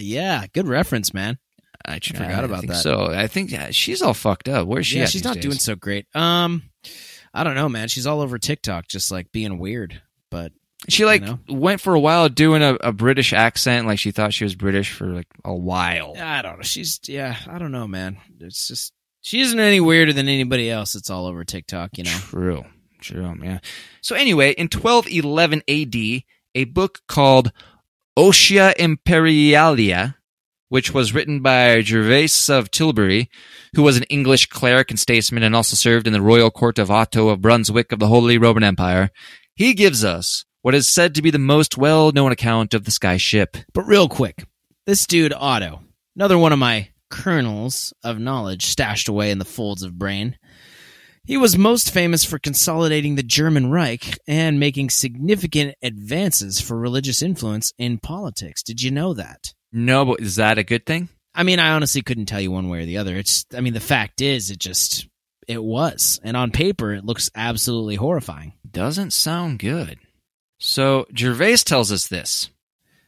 [LAUGHS] yeah, good reference, man. I tried. forgot about I think that. So I think yeah, she's all fucked up. Where's she? yeah, at she's not days? doing so great. Um, I don't know, man. She's all over TikTok, just like being weird. But She like you know? went for a while doing a, a British accent, like she thought she was British for like a while. I don't know. She's yeah. I don't know, man. It's just she isn't any weirder than anybody else. It's all over TikTok, you know. True. True. Yeah. So anyway, in 1211 AD, a book called Otia Imperialia, which was written by Gervase of Tilbury, who was an English cleric and statesman and also served in the royal court of Otto of Brunswick of the Holy Roman Empire. He gives us what is said to be the most well-known account of the sky ship. But real quick, this dude Otto, another one of my kernels of knowledge stashed away in the folds of brain. He was most famous for consolidating the German Reich and making significant advances for religious influence in politics. Did you know that? No, but is that a good thing? I mean, I honestly couldn't tell you one way or the other. It's, I mean, the fact is, it just, it was. And on paper, it looks absolutely horrifying. Doesn't sound good. So Gervase tells us this.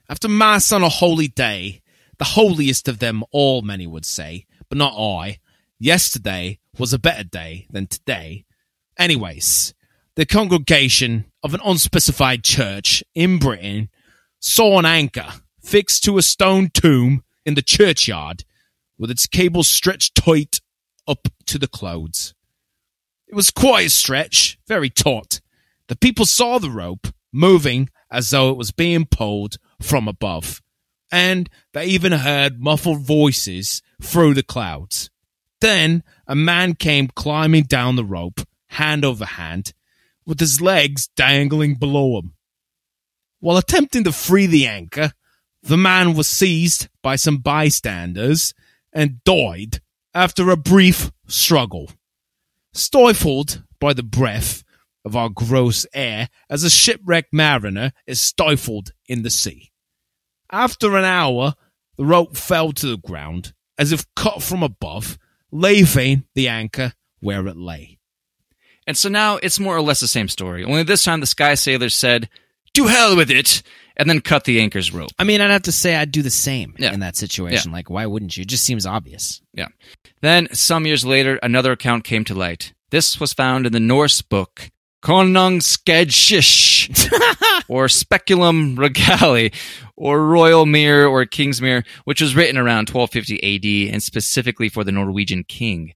After Mass on a holy day, the holiest of them all, many would say, but not I, yesterday was a better day than today. Anyways, the congregation of an unspecified church in Britain saw an anchor fixed to a stone tomb in the churchyard with its cable stretched tight up to the clouds. It was quite a stretch, very taut. The people saw the rope moving as though it was being pulled from above, and they even heard muffled voices through the clouds. Then a man came climbing down the rope, hand over hand, with his legs dangling below him. While attempting to free the anchor, the man was seized by some bystanders and died after a brief struggle. Stifled by the breath of our gross air as a shipwrecked mariner is stifled in the sea. After an hour, the rope fell to the ground as if cut from above, leaving the anchor where it lay. And so now it's more or less the same story. Only this time the Sky Sailor said, To hell with it! And then cut the anchor's rope. I mean, I'd have to say I'd do the same Yeah. in that situation. Like, why wouldn't you? It just seems obvious. Yeah. Then, some years later, another account came to light. This was found in the Norse book Konungskedshish, [LAUGHS] or Speculum Regale, or Royal Mirror, or Kingsmere, which was written around 1250 AD and specifically for the Norwegian king.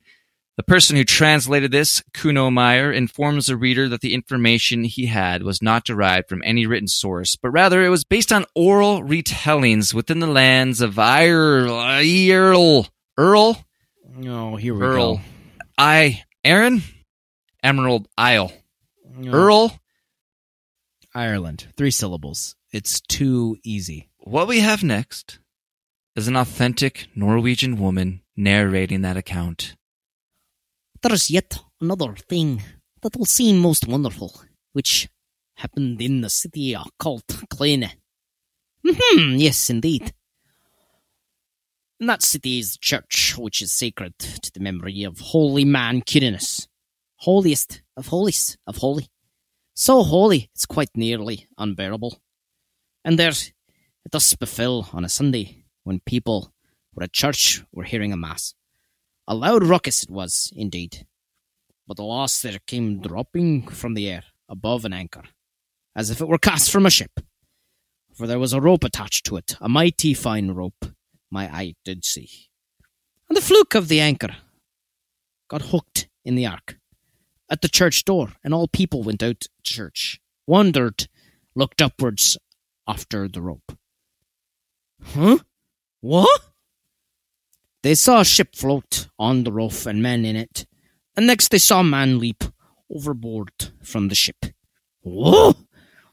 The person who translated this, Kuno Meyer, informs the reader that the information he had was not derived from any written source, but rather it was based on oral retellings within the lands of Earl, Earl, Oh, here we Earl, go. I, Erin, Emerald Isle, No. Earl. Ireland. Three syllables. It's too easy. What we have next is an authentic Norwegian woman narrating that account. There's yet another thing that will seem most wonderful, which happened in the city called Kleine. Hmm, yes, indeed. In that city is a church which is sacred to the memory of holy man Quirinus, holiest of holies of holy. So holy it's quite nearly unbearable. And there it thus befell on a Sunday when people were at church were hearing a mass. A loud ruckus it was, indeed. but alas, there came dropping from the air above an anchor, as if it were cast from a ship. For there was a rope attached to it, a mighty fine rope, my eye did see. And the fluke of the anchor got hooked in the ark at the church door, and all people went out to church, wondered, looked upwards after the rope. Huh? What? They saw a ship float on the roof and men in it, and next they saw a man leap overboard from the ship. Whoa!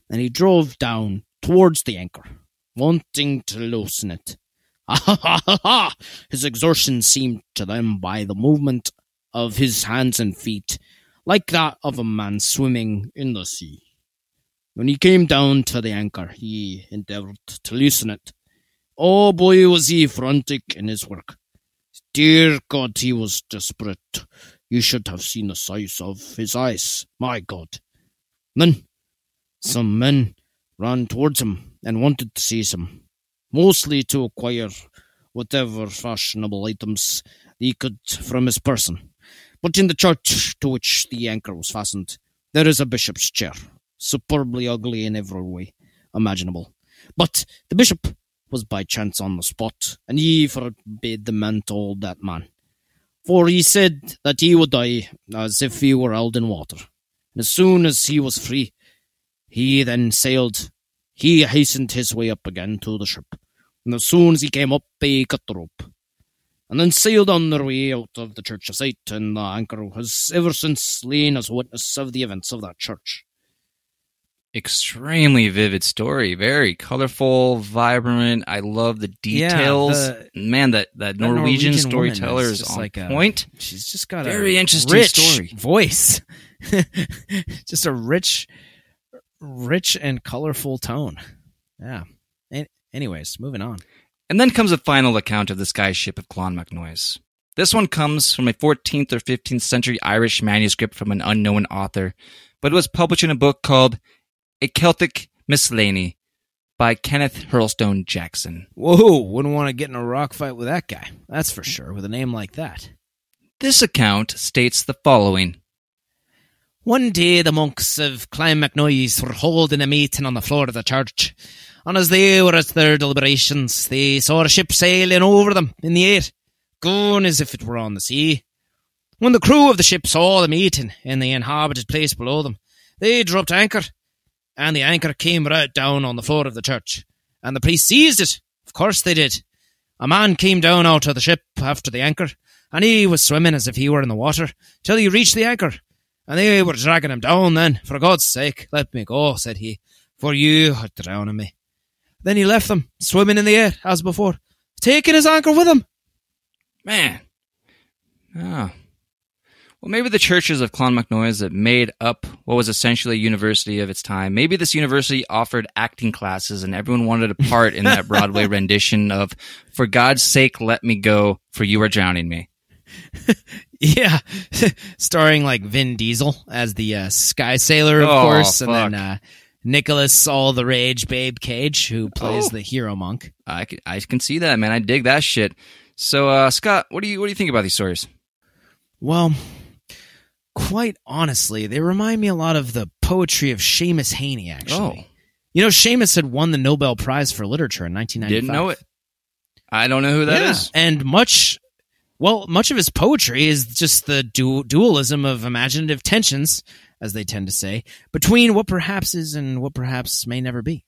And he drove down towards the anchor, wanting to loosen it. Ah ha ha ha! His exertion seemed to them by the movement of his hands and feet like that of a man swimming in the sea. When he came down to the anchor, he endeavoured to loosen it. Oh boy, was he frantic in his work. Dear God, he was desperate. You should have seen the size of his eyes. My God. Then some men ran towards him and wanted to seize him, mostly to acquire whatever fashionable items he could from his person. But in the church to which the anchor was fastened, there is a bishop's chair, superbly ugly in every way imaginable. But the bishop was by chance on the spot, and he forbade the man to hold that man. For he said that he would die as if he were held in water. And as soon as he was free, he then sailed. He hastened his way up again to the ship. And as soon as he came up, they cut the rope and then sailed on their way out of the church of sight, and the anchor has ever since lain as witness of the events of that church. Extremely vivid story, very colorful, vibrant. I love the details. the- Man, that, that that Norwegian, Norwegian storyteller is is on like a- point. She's just got a Very a interesting rich story. voice, [LAUGHS] just a rich, rich and colorful tone. Yeah. An- anyways, moving on. And then comes a final account of the guy's ship of Clonmacnoise. This one comes from a 14th or 15th century Irish manuscript from an unknown author, but it was published in a book called A Celtic Miscellany by Kenneth Hurlstone Jackson. Whoa! Wouldn't want to get in a rock fight with that guy. That's for sure. With a name like that. This account states the following One day the monks of Clonmacnoise were holding a meeting on the floor of the church, and as they were at their deliberations, they saw a ship sailing over them in the air, going as if it were on the sea. When the crew of the ship saw the meeting in the inhabited place below them, they dropped anchor, and the anchor came right down on the floor of the church, and the priest seized it. Of course they did. A man came down out of the ship after the anchor, and he was swimming as if he were in the water, till he reached the anchor. And they were dragging him down then. For God's sake, let me go, said he, for you are drowning me. Then he left them, swimming in the air, as before, taking his anchor with him. Man. Oh. Well, maybe the churches of Clonmacnoise that made up what was essentially a university of its time. Maybe this university offered acting classes and everyone wanted a part in that Broadway [LAUGHS] rendition of For God's sake, let me go, for you are drowning me. [LAUGHS] Yeah, [LAUGHS] starring like Vin Diesel as the uh, Sky Sailor, of Oh, course, and then uh, Nicholas All the Rage Babe Cage, who plays Oh. the hero monk. I can, I can see that, man. I dig that shit. So, uh, Scott, what do you what do you think about these stories? Well, quite honestly, they remind me a lot of the poetry of Seamus Heaney. Actually, you know, Seamus had won the Nobel Prize for Literature in 1995. didn't know it. I don't know who that is. Yeah, and much. Well, much of his poetry is just the du- dualism of imaginative tensions, as they tend to say, between what perhaps is and what perhaps may never be.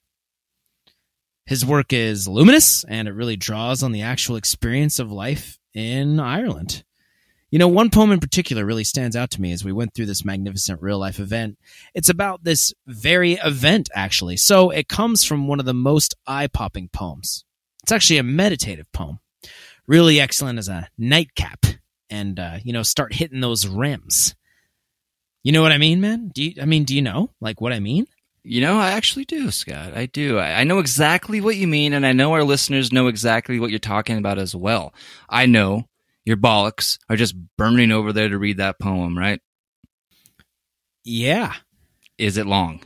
His work is luminous, and it really draws on the actual experience of life in Ireland. You know, one poem in particular really stands out to me as we went through this magnificent real life event. It's about this very event, actually. So it comes from one of the most eye popping poems. It's actually a meditative poem. Really excellent as a nightcap and, uh, you know, start hitting those rims. You know what I mean, man? Do you, I mean, do you know like what I mean? You know, I actually do, Scott. I do. I, I know exactly what you mean, and I know our listeners know exactly what you're talking about as well. I know your bollocks are just burning over there to read that poem, right? Yeah. Is it long?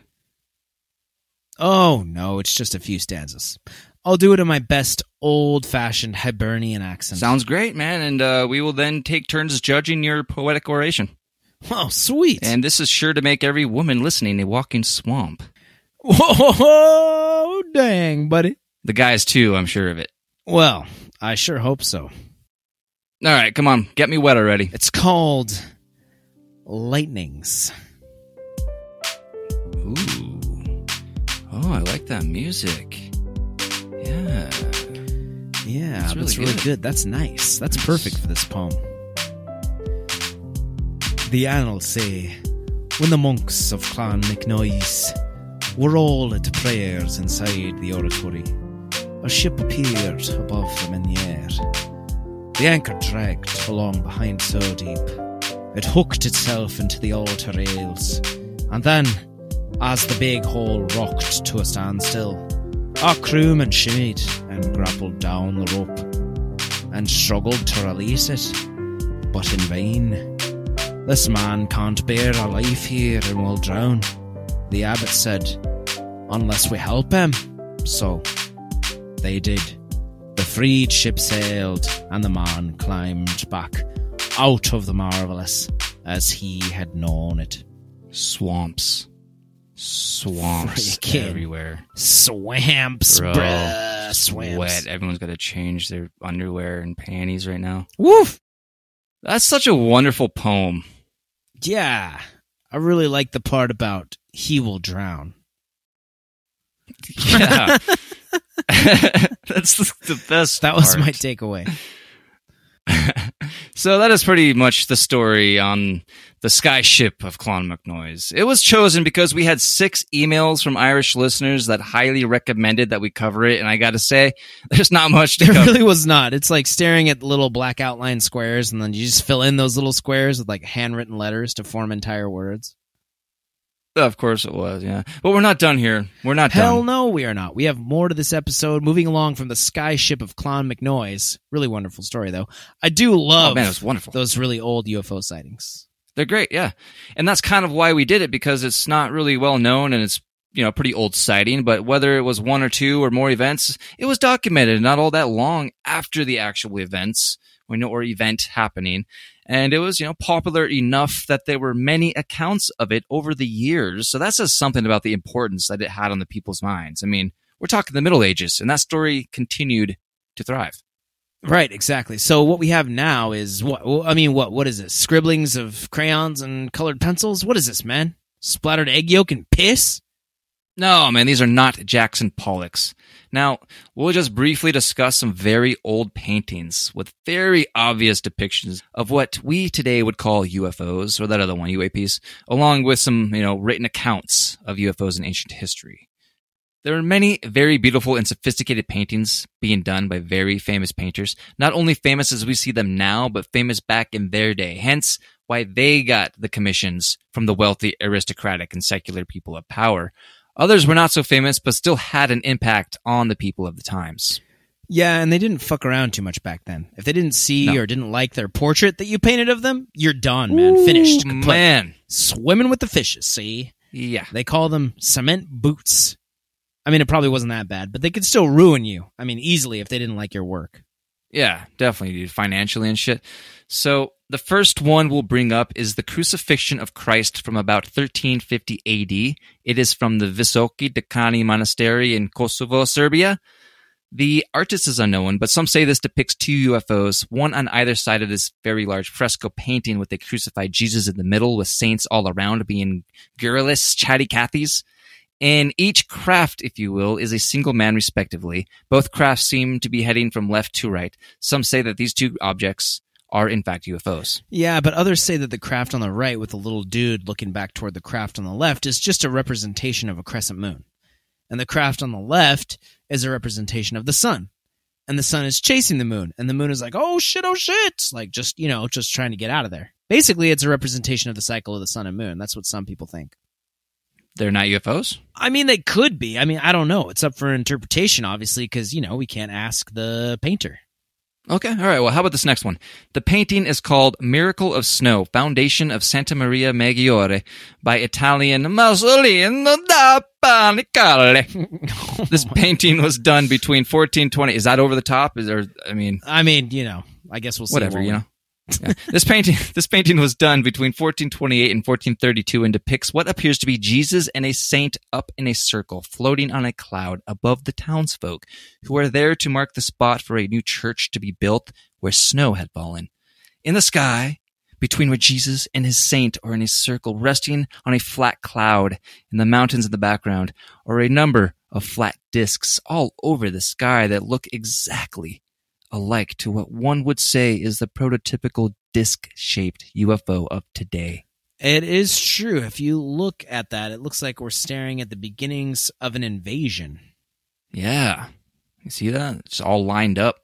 Oh, no, it's just a few stanzas. I'll do it in my best old fashioned Hibernian accent. Sounds great, man. And uh, we will then take turns judging your poetic oration. Oh, sweet. And this is sure to make every woman listening a walking swamp. Whoa, dang, buddy. The guys, too, I'm sure of it. Well, I sure hope so. All right, come on, get me wet already. It's called Lightnings. Ooh. Oh, I like that music. Yeah. Yeah, That's that's, really really, good. good. That's nice. That's perfect for this poem. The annals say when the monks of Clonmacnoise were all at prayers inside the oratory, a ship appeared above them in the air. The anchor dragged along behind so deep, it hooked itself into the altar rails, and then, as the big hull rocked to a standstill, our crewmen shimmied and grappled down the rope and struggled to release it, but in vain. This man can't bear a life here and will drown, the abbot said, unless we help him. So, they did. The freed ship sailed, and the man climbed back out of the marvelous as he had known it. Swamps. Swamps Freaking everywhere. Swamps, Bro, bruh. Swamps. Wet. Everyone's got to change their underwear and panties right now. Woof. That's such a wonderful poem. Yeah. I really like the part about he will drown. Yeah. [LAUGHS] [LAUGHS] That's the, the best. That was my takeaway. [LAUGHS] so that is pretty much the story on the sky ship of Clonmacnoise. It was chosen because we had six emails from Irish listeners that highly recommended that we cover it, and I got to say, [LAUGHS] there's not much to There cover. really was not. It's like staring at little black outline squares, and then you just fill in those little squares with like handwritten letters to form entire words. Of course it was, yeah. But we're not done here. We're not done. Hell done. no, we are not. We have more to this episode. Moving along from the sky ship of Clonmacnoise. Really wonderful story, though. I do love Oh man, it was wonderful. those really old UFO sightings. They're great, yeah. And that's kind of why we did it because it's not really well known and it's you know pretty old sighting. But whether it was one or two or more events, it was documented not all that long after the actual events or event happening, and it was you know popular enough that there were many accounts of it over the years. So that says something about the importance that it had on the people's minds. I mean, we're talking the Middle Ages, and that story continued to thrive. Right, exactly. So what we have now is what? I mean, what? What is this? Scribblings of crayons and colored pencils? What is this, man? Splattered egg yolk and piss? No, man, these are not Jackson Pollocks. Now, we'll just briefly discuss some very old paintings with very obvious depictions of what we today would call UFOs, or that other one, UAPs, along with some, you know, written accounts of UFOs in ancient history. There are many very beautiful and sophisticated paintings being done by very famous painters, not only famous as we see them now, but famous back in their day. Hence, why they got the commissions from the wealthy, aristocratic, and secular people of power. Others were not so famous, but still had an impact on the people of the times. Yeah, and they didn't fuck around too much back then. If they didn't see No. or didn't like their portrait that you painted of them, you're done, man. Finished. Ooh, Kaput. man. Swimming with the fishes, see? Yeah. They call them cement boots. I mean, it probably wasn't that bad, but they could still ruin you. I mean, easily if they didn't like your work. Yeah, definitely, dude. Financially and shit. So the first one we'll bring up is the crucifixion of Christ from about 1350 AD. It is from the Visoki Dekani Monastery in Kosovo, Serbia. The artist is unknown, but some say this depicts two UFOs, one on either side of this very large fresco painting with a crucified Jesus in the middle with saints all around being girlish chatty Cathys. In each craft, if you will, is a single man respectively. Both crafts seem to be heading from left to right. Some say that these two objects are in fact UFOs. Yeah, but others say that the craft on the right with the little dude looking back toward the craft on the left is just a representation of a crescent moon. And the craft on the left is a representation of the sun. And the sun is chasing the moon. And the moon is like, oh shit, oh shit. Like just, you know, just trying to get out of there. Basically, it's a representation of the cycle of the sun and moon. That's what some people think. They're not UFOs? I mean, they could be. I mean, I don't know. It's up for interpretation, obviously, because, you know, we can't ask the painter. Okay, all right. Well, how about this next one? The painting is called Miracle of Snow, Foundation of Santa Maria Maggiore by Italian Masolino da Panicale. [LAUGHS] This painting was done between 1420. Is that over the top? Is there, I mean, I mean, you know, I guess we'll see. whatever, you know. This painting, [LAUGHS] this painting was done between 1428 and 1432 and depicts what appears to be Jesus and a saint up in a circle, floating on a cloud above the townsfolk, who are there to mark the spot for a new church to be built where snow had fallen. In the sky, between where Jesus and his saint are in a circle, resting on a flat cloud in the mountains in the background, are a number of flat discs all over the sky that look exactly alike to what one would say is the prototypical disc shaped UFO of today. It is true. If you look at that, it looks like we're staring at the beginnings of an invasion. Yeah. You see that? It's all lined up.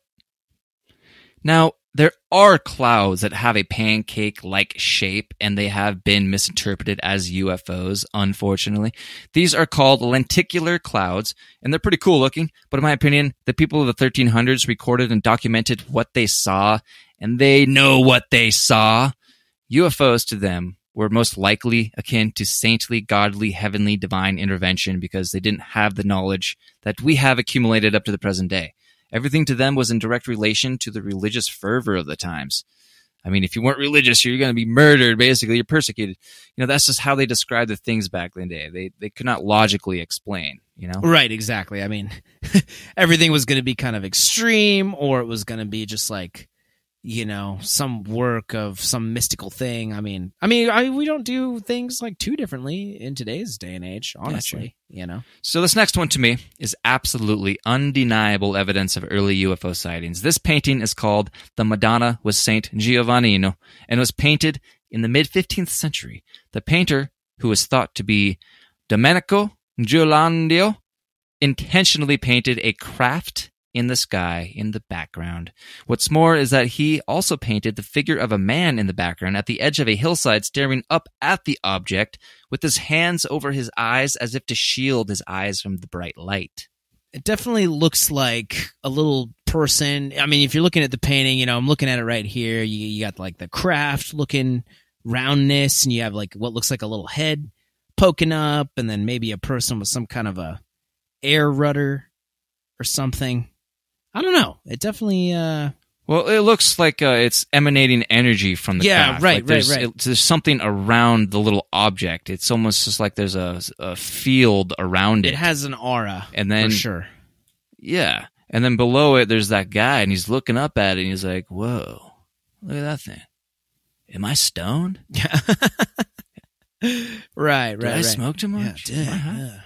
Now, there are clouds that have a pancake like shape and they have been misinterpreted as UFOs, unfortunately. These are called lenticular clouds and they're pretty cool looking, but in my opinion, the people of the 1300s recorded and documented what they saw and they know what they saw. UFOs to them were most likely akin to saintly, godly, heavenly, divine intervention because they didn't have the knowledge that we have accumulated up to the present day. Everything to them was in direct relation to the religious fervor of the times. I mean, if you weren't religious, you're going to be murdered. Basically, you're persecuted. You know, that's just how they described the things back in the day. They they could not logically explain. You know, Right, exactly. I mean, [LAUGHS] everything was going to be kind of extreme, or it was going to be just like, you know, some work of some mystical thing. I mean, I mean, I, we don't do things like too differently in today's day and age. Honestly, you know. So this next one to me is absolutely undeniable evidence of early UFO sightings. This painting is called The Madonna with Saint Giovannino and was painted in the mid 15th century. The painter, who is thought to be Domenico Ghirlandaio, intentionally painted a craft in the sky in the background. What's more is that he also painted the figure of a man in the background at the edge of a hillside staring up at the object with his hands over his eyes as if to shield his eyes from the bright light. It definitely looks like a little person. I mean, if you're looking at the painting, you know, I'm looking at it right here. You, you got like the craft looking roundness, and you have like what looks like a little head poking up, and then maybe a person with some kind of a air rudder or something. I don't know. It definitely. uh Well, it looks like uh, it's emanating energy from the Yeah, right, Like there's, right, right. it- there's something around the little object. It's almost just like there's a, a field around it. It has an aura, and then for sure. Yeah. And then below it, there's that guy, and he's looking up at it, and he's like, whoa, look at that thing. Am I stoned? Yeah. right, [LAUGHS] right, Did I right. smoke too Yeah, much? I high? yeah.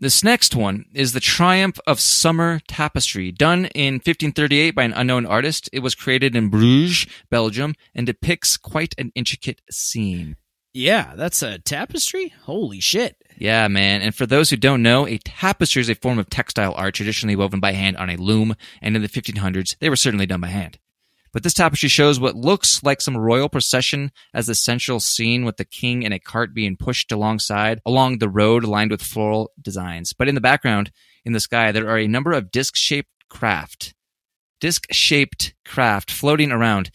This next one is the Triumph of Summer Tapestry, done in 1538 by an unknown artist. It was created in Bruges, Belgium, and depicts quite an intricate scene. Yeah, that's a tapestry. Holy shit! Yeah, man. And for those who don't know, a tapestry is a form of textile art traditionally woven by hand on a loom, and in the 1500s, they were certainly done by hand. But this tapestry shows what looks like some royal procession as the central scene with the king and a cart being pushed alongside along the road lined with floral designs. But in the background, in the sky, there are a number of disc-shaped craft. Disc-shaped craft floating around.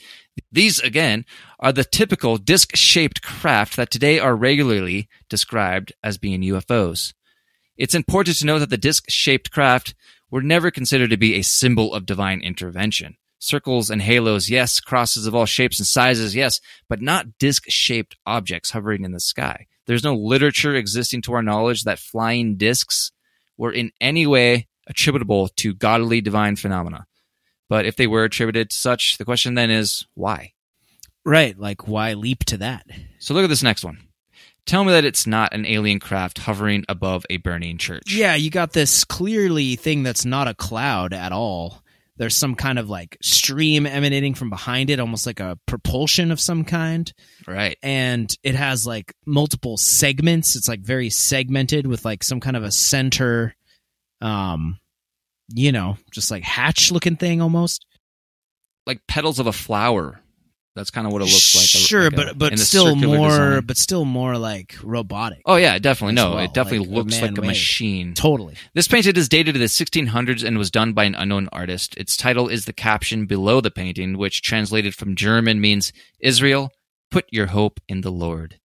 These, again, are the typical disc-shaped craft that today are regularly described as being UFOs. It's important to note that the disc-shaped craft were never considered to be a symbol of divine intervention. Circles and halos, yes. Crosses of all shapes and sizes, yes. But not disc-shaped objects hovering in the sky. There's no literature existing to our knowledge that flying discs were in any way attributable to godly divine phenomena. But if they were attributed to such, the question then is why? Right, like why leap to that? So look at this next one. Tell me that it's not an alien craft hovering above a burning church. Yeah, you got this clearly thing that's not a cloud at all. There's some kind of like stream emanating from behind it, almost like a propulsion of some kind. Right. And it has like multiple segments. It's like very segmented with like some kind of a center, um, you know, just like hatch looking thing almost. Like petals of a flower. That's kind of what it looks like. Sure, like a- but but still more, design. but still more like robotic. Oh yeah, definitely. No, well, it definitely like a looks like a machine. Totally. This painting is dated to the 1600s and was done by an unknown artist. Its title is the caption below the painting, which translated from German means Israel, put your hope in the Lord.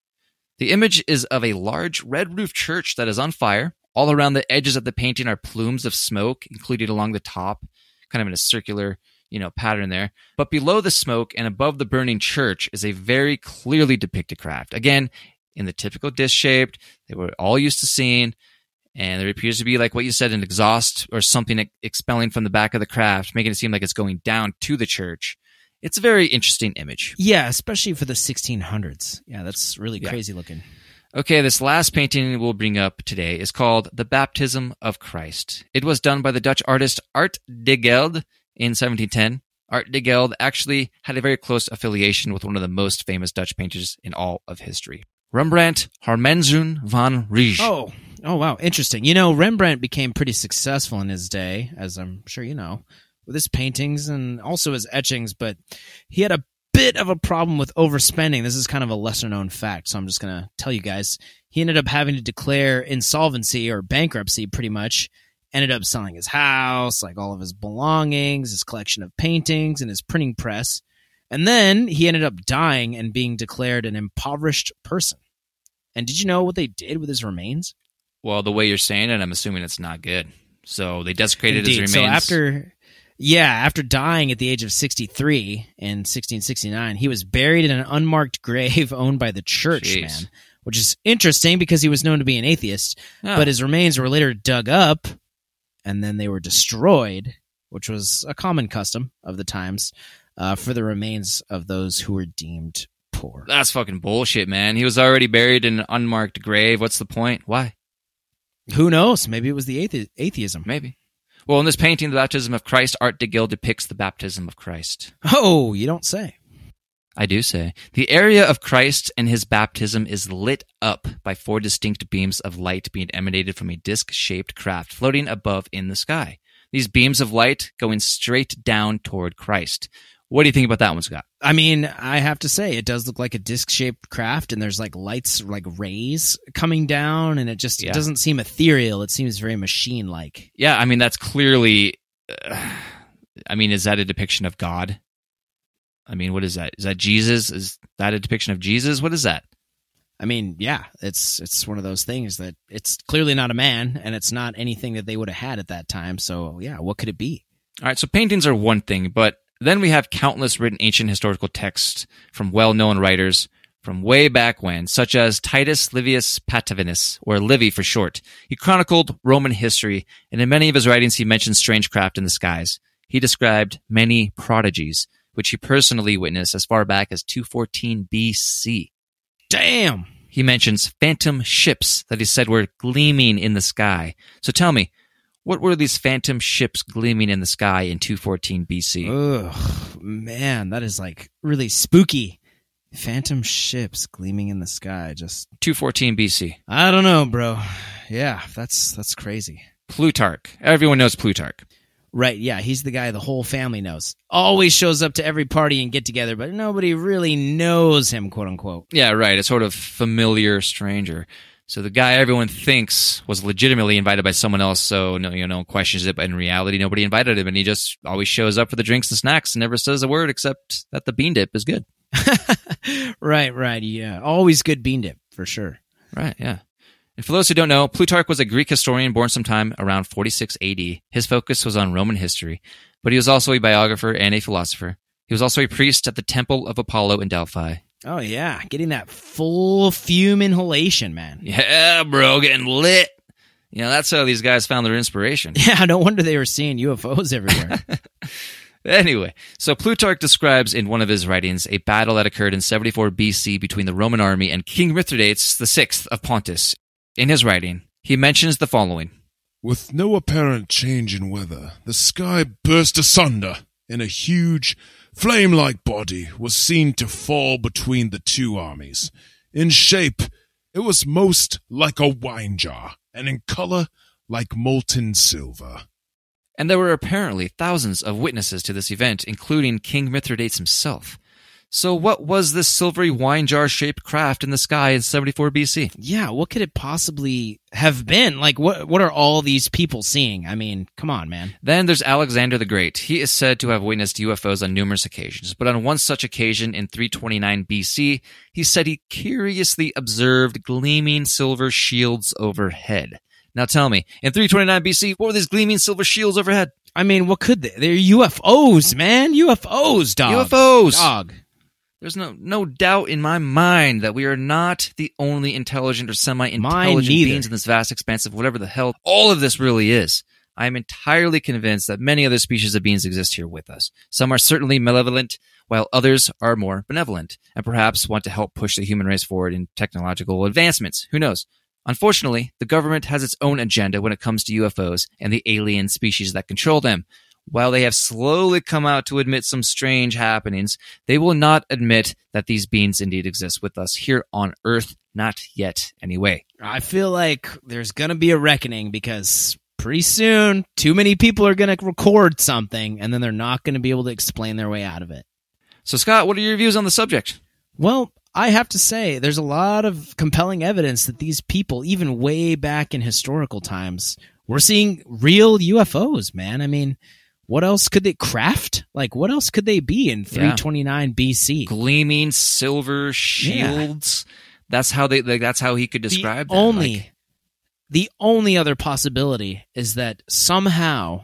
The image is of a large red roofed church that is on fire. All around the edges of the painting are plumes of smoke, including along the top, kind of in a circular you know, pattern there. But below the smoke and above the burning church is a very clearly depicted craft. Again, in the typical disc shaped, they were all used to seeing. And there appears to be, like what you said, an exhaust or something expelling from the back of the craft, making it seem like it's going down to the church. It's a very interesting image. Yeah, especially for the 1600s. Yeah, that's really Yeah. crazy looking. Okay, this last painting we'll bring up today is called The Baptism of Christ. It was done by the Dutch artist Aert de Gelder in 1710. Aert de Gelder actually had a very close affiliation with one of the most famous Dutch painters in all of history. Rembrandt Harmenszoon van Rijn. Oh, oh wow, interesting. You know, Rembrandt became pretty successful in his day, as I'm sure you know, with his paintings and also his etchings, but he had a bit of a problem with overspending. This is kind of a lesser known fact, so I'm just going to tell you guys. He ended up having to declare insolvency or bankruptcy pretty much. Ended up selling his house, like all of his belongings, his collection of paintings, and his printing press. And then he ended up dying and being declared an impoverished person. And did you know what they did with his remains? Well, the way you're saying it, I'm assuming it's not good. So they desecrated his remains. So after, yeah, after dying at the age of 63 in 1669, he was buried in an unmarked grave [LAUGHS] owned by the church, Jeez. man. Which is interesting because he was known to be an atheist, Oh. but his remains were later dug up and then they were destroyed, which was a common custom of the times uh, for the remains of those who were deemed poor. That's fucking bullshit, man. He was already buried in an unmarked grave. What's the point? Why? Who knows? Maybe it was the athe- atheism. Maybe. Well, in this painting, The Baptism of Christ, Art de Gil depicts the baptism of Christ. Oh, you don't say. I do say. The area of Christ and his baptism is lit up by four distinct beams of light being emanated from a disc shaped craft floating above in the sky. These beams of light going straight down toward Christ. What do you think about that one, Scott? I mean, I have to say, it does look like a disc shaped craft, and there's like lights, like rays coming down, and it just Yeah. it doesn't seem ethereal. It seems very machine like. Yeah, I mean, that's clearly. Uh, [SIGHS] I mean, is that a depiction of God? I mean, what is that? Is that Jesus? Is that a depiction of Jesus? What is that? I mean, yeah, it's it's one of those things that it's clearly not a man, and it's not anything that they would have had at that time. So, yeah, what could it be? All right, so paintings are one thing, but then we have countless written ancient historical texts from well known writers from way back when, such as Titus Livius Patavinus, or Livy for short. He chronicled Roman history, and in many of his writings he mentions strange craft in the skies. He described many prodigies, which he personally witnessed as far back as 214 BC. Damn. He mentions phantom ships that he said were gleaming in the sky. So tell me, what were these phantom ships gleaming in the sky in 214 BC? Ugh, man, that is like really spooky. Phantom ships gleaming in the sky. Just 214 BC. I don't know, bro. Yeah, that's that's crazy. Plutarch. Everyone knows Plutarch. Right, yeah, he's the guy the whole family knows. Always shows up to every party and get together, but nobody really knows him, quote unquote. Yeah, right. A sort of familiar stranger. So the guy everyone thinks was legitimately invited by someone else, so no, you know, questions it, but in reality, nobody invited him, and he just always shows up for the drinks and snacks and never says a word except that the bean dip is good. [LAUGHS] right, right, yeah. Always good bean dip, for sure. Right, yeah. And for those who don't know, Plutarch was a Greek historian born sometime around 46 AD. His focus was on Roman history, but he was also a biographer and a philosopher. He was also a priest at the Temple of Apollo in Delphi. Oh yeah, getting that full fume inhalation, man. Yeah, bro, getting lit. You know, that's how these guys found their inspiration. [LAUGHS] Yeah, no wonder they were seeing UFOs everywhere. [LAUGHS] Anyway, so Plutarch describes in one of his writings a battle that occurred in 74 BC between the Roman army and King Mithridates VI of Pontus. In his writing, he mentions the following. With no apparent change in weather, the sky burst asunder, and a huge, flame like body was seen to fall between the two armies. In shape, it was most like a wine jar, and in color, like molten silver. And there were apparently thousands of witnesses to this event, including King Mithridates himself. So, what was this silvery wine jar shaped craft in the sky in 74 BC? yeah, what could it possibly have been? Like, what what are all these people seeing? I mean, come on, man. Then there's Alexander the Great. He is said to have witnessed UFOs on numerous occasions, but on one such occasion in 329 BC, he said he curiously observed gleaming silver shields overhead. Now tell me, in 329 BC, what were these gleaming silver shields overhead? I mean, what could they? They're UFOs, man. UFOs, dog. UFOs. Dog. There's no no doubt in my mind that we are not the only intelligent or semi-intelligent beings in this vast expanse of whatever the hell all of this really is. I am entirely convinced that many other species of beings exist here with us. Some are certainly malevolent, while others are more benevolent, and perhaps want to help push the human race forward in technological advancements. Who knows? Unfortunately, the government has its own agenda when it comes to UFOs and the alien species that control them. While they have slowly come out to admit some strange happenings, they will not admit that these beings indeed exist with us here on Earth. Not yet, anyway. I feel like there's going to be a reckoning because pretty soon too many people are going to record something and then they're not going to be able to explain their way out of it. So, Scott, what are your views on the subject? Well, I have to say, there's a lot of compelling evidence that these people, even way back in historical times, were seeing real UFOs, man. I mean, what else could they craft? Like, what else could they be in 329 BC? Gleaming silver shields. That's how they. Like, that's how he could describe the them. only Like, the only other possibility is that somehow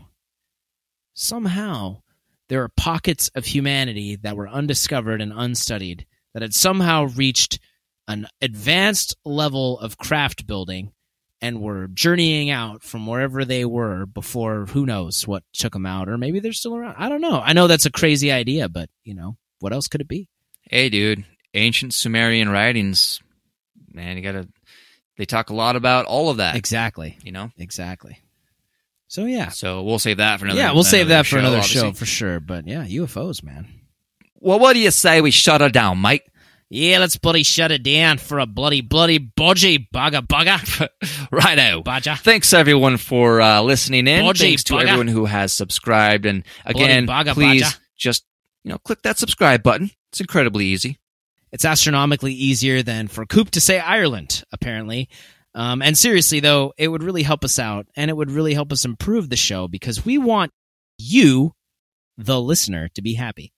somehow there are pockets of humanity that were undiscovered and unstudied that had somehow reached an advanced level of craft building and were journeying out from wherever they were before who knows what took them out or maybe they're still around i don't know i know that's a crazy idea but you know what else could it be hey, dude, ancient Sumerian writings. Man, you gotta. They talk a lot about all of that. exactly You know. exactly so yeah So we'll save that for another. yeah we'll save that for another obviously. show for sure but yeah ufos man Well, what do you say we shut her down, Mike? Yeah, let's bloody shut it down for a bloody bloody bodgy bugger bugger. [LAUGHS] Righto. Badger. Thanks everyone for uh, listening in. Bodgy Thanks to bugger. everyone who has subscribed, and again, bugger, please just you know click that subscribe button. It's incredibly easy. It's astronomically easier than for Coop to say Ireland, apparently. Um, and seriously, though, it would really help us out and it would really help us improve the show because we want you, the listener, to be happy.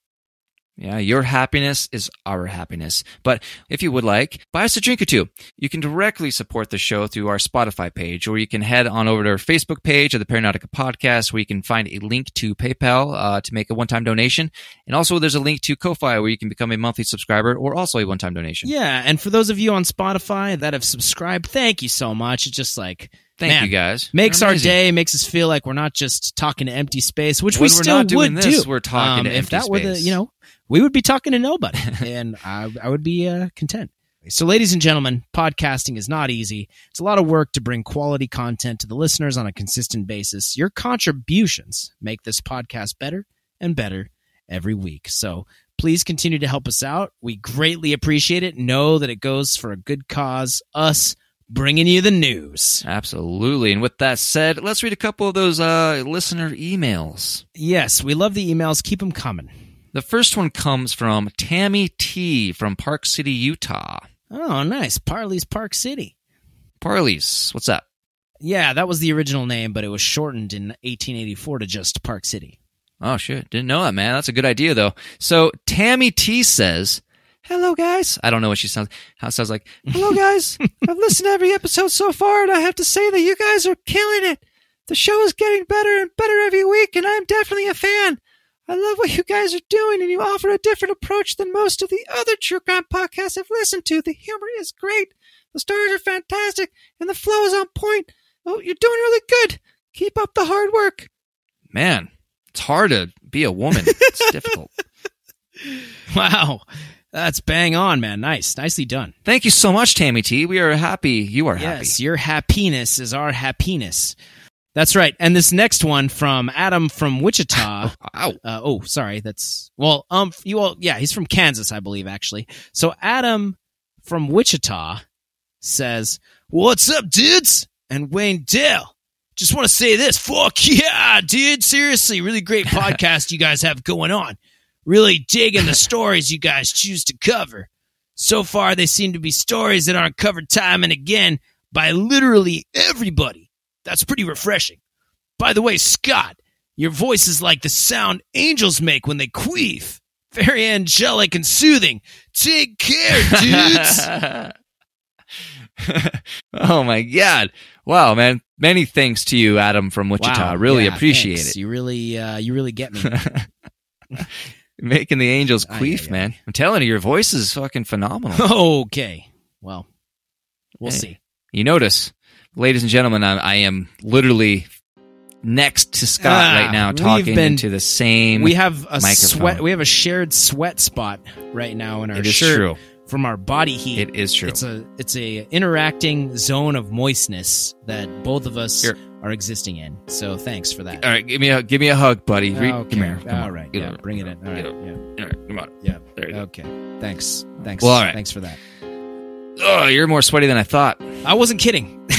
Yeah, your happiness is our happiness. But if you would like, buy us a drink or two. You can directly support the show through our Spotify page, or you can head on over to our Facebook page of the Paranaughtica Podcast, where you can find a link to PayPal uh, to make a one-time donation, and also there's a link to Ko-fi where you can become a monthly subscriber or also a one-time donation. Yeah, and for those of you on Spotify that have subscribed, thank you so much. It's just like Thank man, you guys. makes our day, makes us feel like we're not just talking to empty space, which When we we're still not doing would this, do. we're talking Um, to if empty that were the, space. you know, we would be talking to nobody, [LAUGHS] and I, I would be uh, content. So, ladies and gentlemen, podcasting is not easy. It's a lot of work to bring quality content to the listeners on a consistent basis. Your contributions make this podcast better and better every week. So, please continue to help us out. We greatly appreciate it. Know that it goes for a good cause. Us bringing you the news. Absolutely. And with that said, let's read a couple of those uh, listener emails. Yes, we love the emails. Keep them coming. The first one comes from Tammy T from Park City, Utah. Oh, nice. Parley's Park City. Parley's, what's up? Yeah, that was the original name, but it was shortened in 1884 to just Park City. Oh shit, didn't know that, man. That's a good idea though. So Tammy T says, "Hello guys." I don't know what she sounds how it sounds like. Hello [LAUGHS] guys. I've listened to every episode so far and I have to say that you guys are killing it. The show is getting better and better every week and I'm definitely a fan. I love what you guys are doing and you offer a different approach than most of the other true crime podcasts I've listened to. The humor is great. The stories are fantastic and the flow is on point. Oh, you're doing really good. Keep up the hard work. Man, it's hard to be a woman. It's [LAUGHS] difficult. Wow. That's bang on, man. Nice. Nicely done. Thank you so much, Tammy T. We are happy. You are Yes, happy. your happiness is our happiness. That's right. And this next one from Adam from Wichita. [LAUGHS] Wow. uh, oh, sorry. That's well, um, you all, yeah, he's from Kansas, I believe, actually. So Adam from Wichita says, "What's up, dudes?" And Wayne Dale. Just want to say this. Fuck yeah, dude. Seriously, really great [LAUGHS] podcast you guys have going on. Really digging the [LAUGHS] stories you guys choose to cover. So far, they seem to be stories that aren't covered time and again by literally everybody. That's pretty refreshing. By the way, Scott, your voice is like the sound angels make when they queef. Very angelic and soothing. Take care, [LAUGHS] dudes. [LAUGHS] oh my god! Wow, man! many thanks to you, Adam from Wichita. Wow. really Yeah, appreciate thanks. it. You really, uh, you really get me. [LAUGHS] Making the angels queef, aye, aye. man. I'm telling you, your voice is fucking phenomenal. okay. Well, we'll Hey. see. you notice, ladies and gentlemen, I, I am literally next to Scott Ah, right now, talking been- into the same. We have a microphone. sweat. We have a shared sweat spot right now in our it is shirt true. from our body heat. It is true. It's a it's a interacting zone of moistness that both of us Here. are existing in. So thanks for that. All right, give me a give me a hug, buddy. Okay. Come here. Come all on. Yeah, bring it in. All right. Yeah. All right, come on. Yeah. There you go. Okay. Thanks. Thanks. Well, all right. Thanks for that. Oh, you're more sweaty than I thought. I wasn't kidding. [LAUGHS]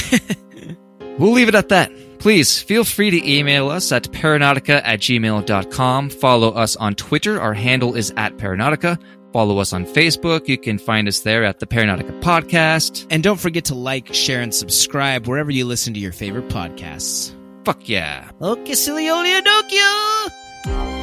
We'll leave it at that. Please feel free to email us at paranaughtica at gmail.com. Follow us on Twitter. Our handle is at paranaughtica. Follow us on Facebook. You can find us there at the Paranaughtica Podcast. and don't forget to like, share, and subscribe wherever you listen to your favorite podcasts. Fuck yeah. Okay, Siliolia Nokia!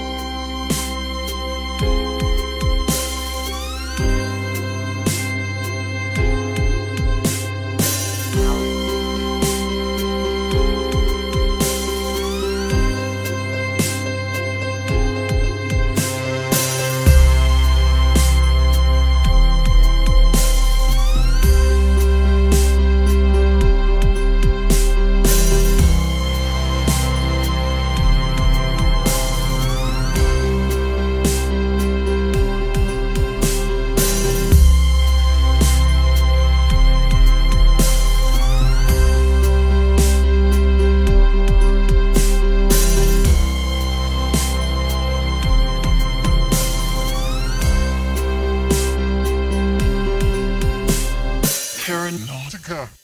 Paranaughtica.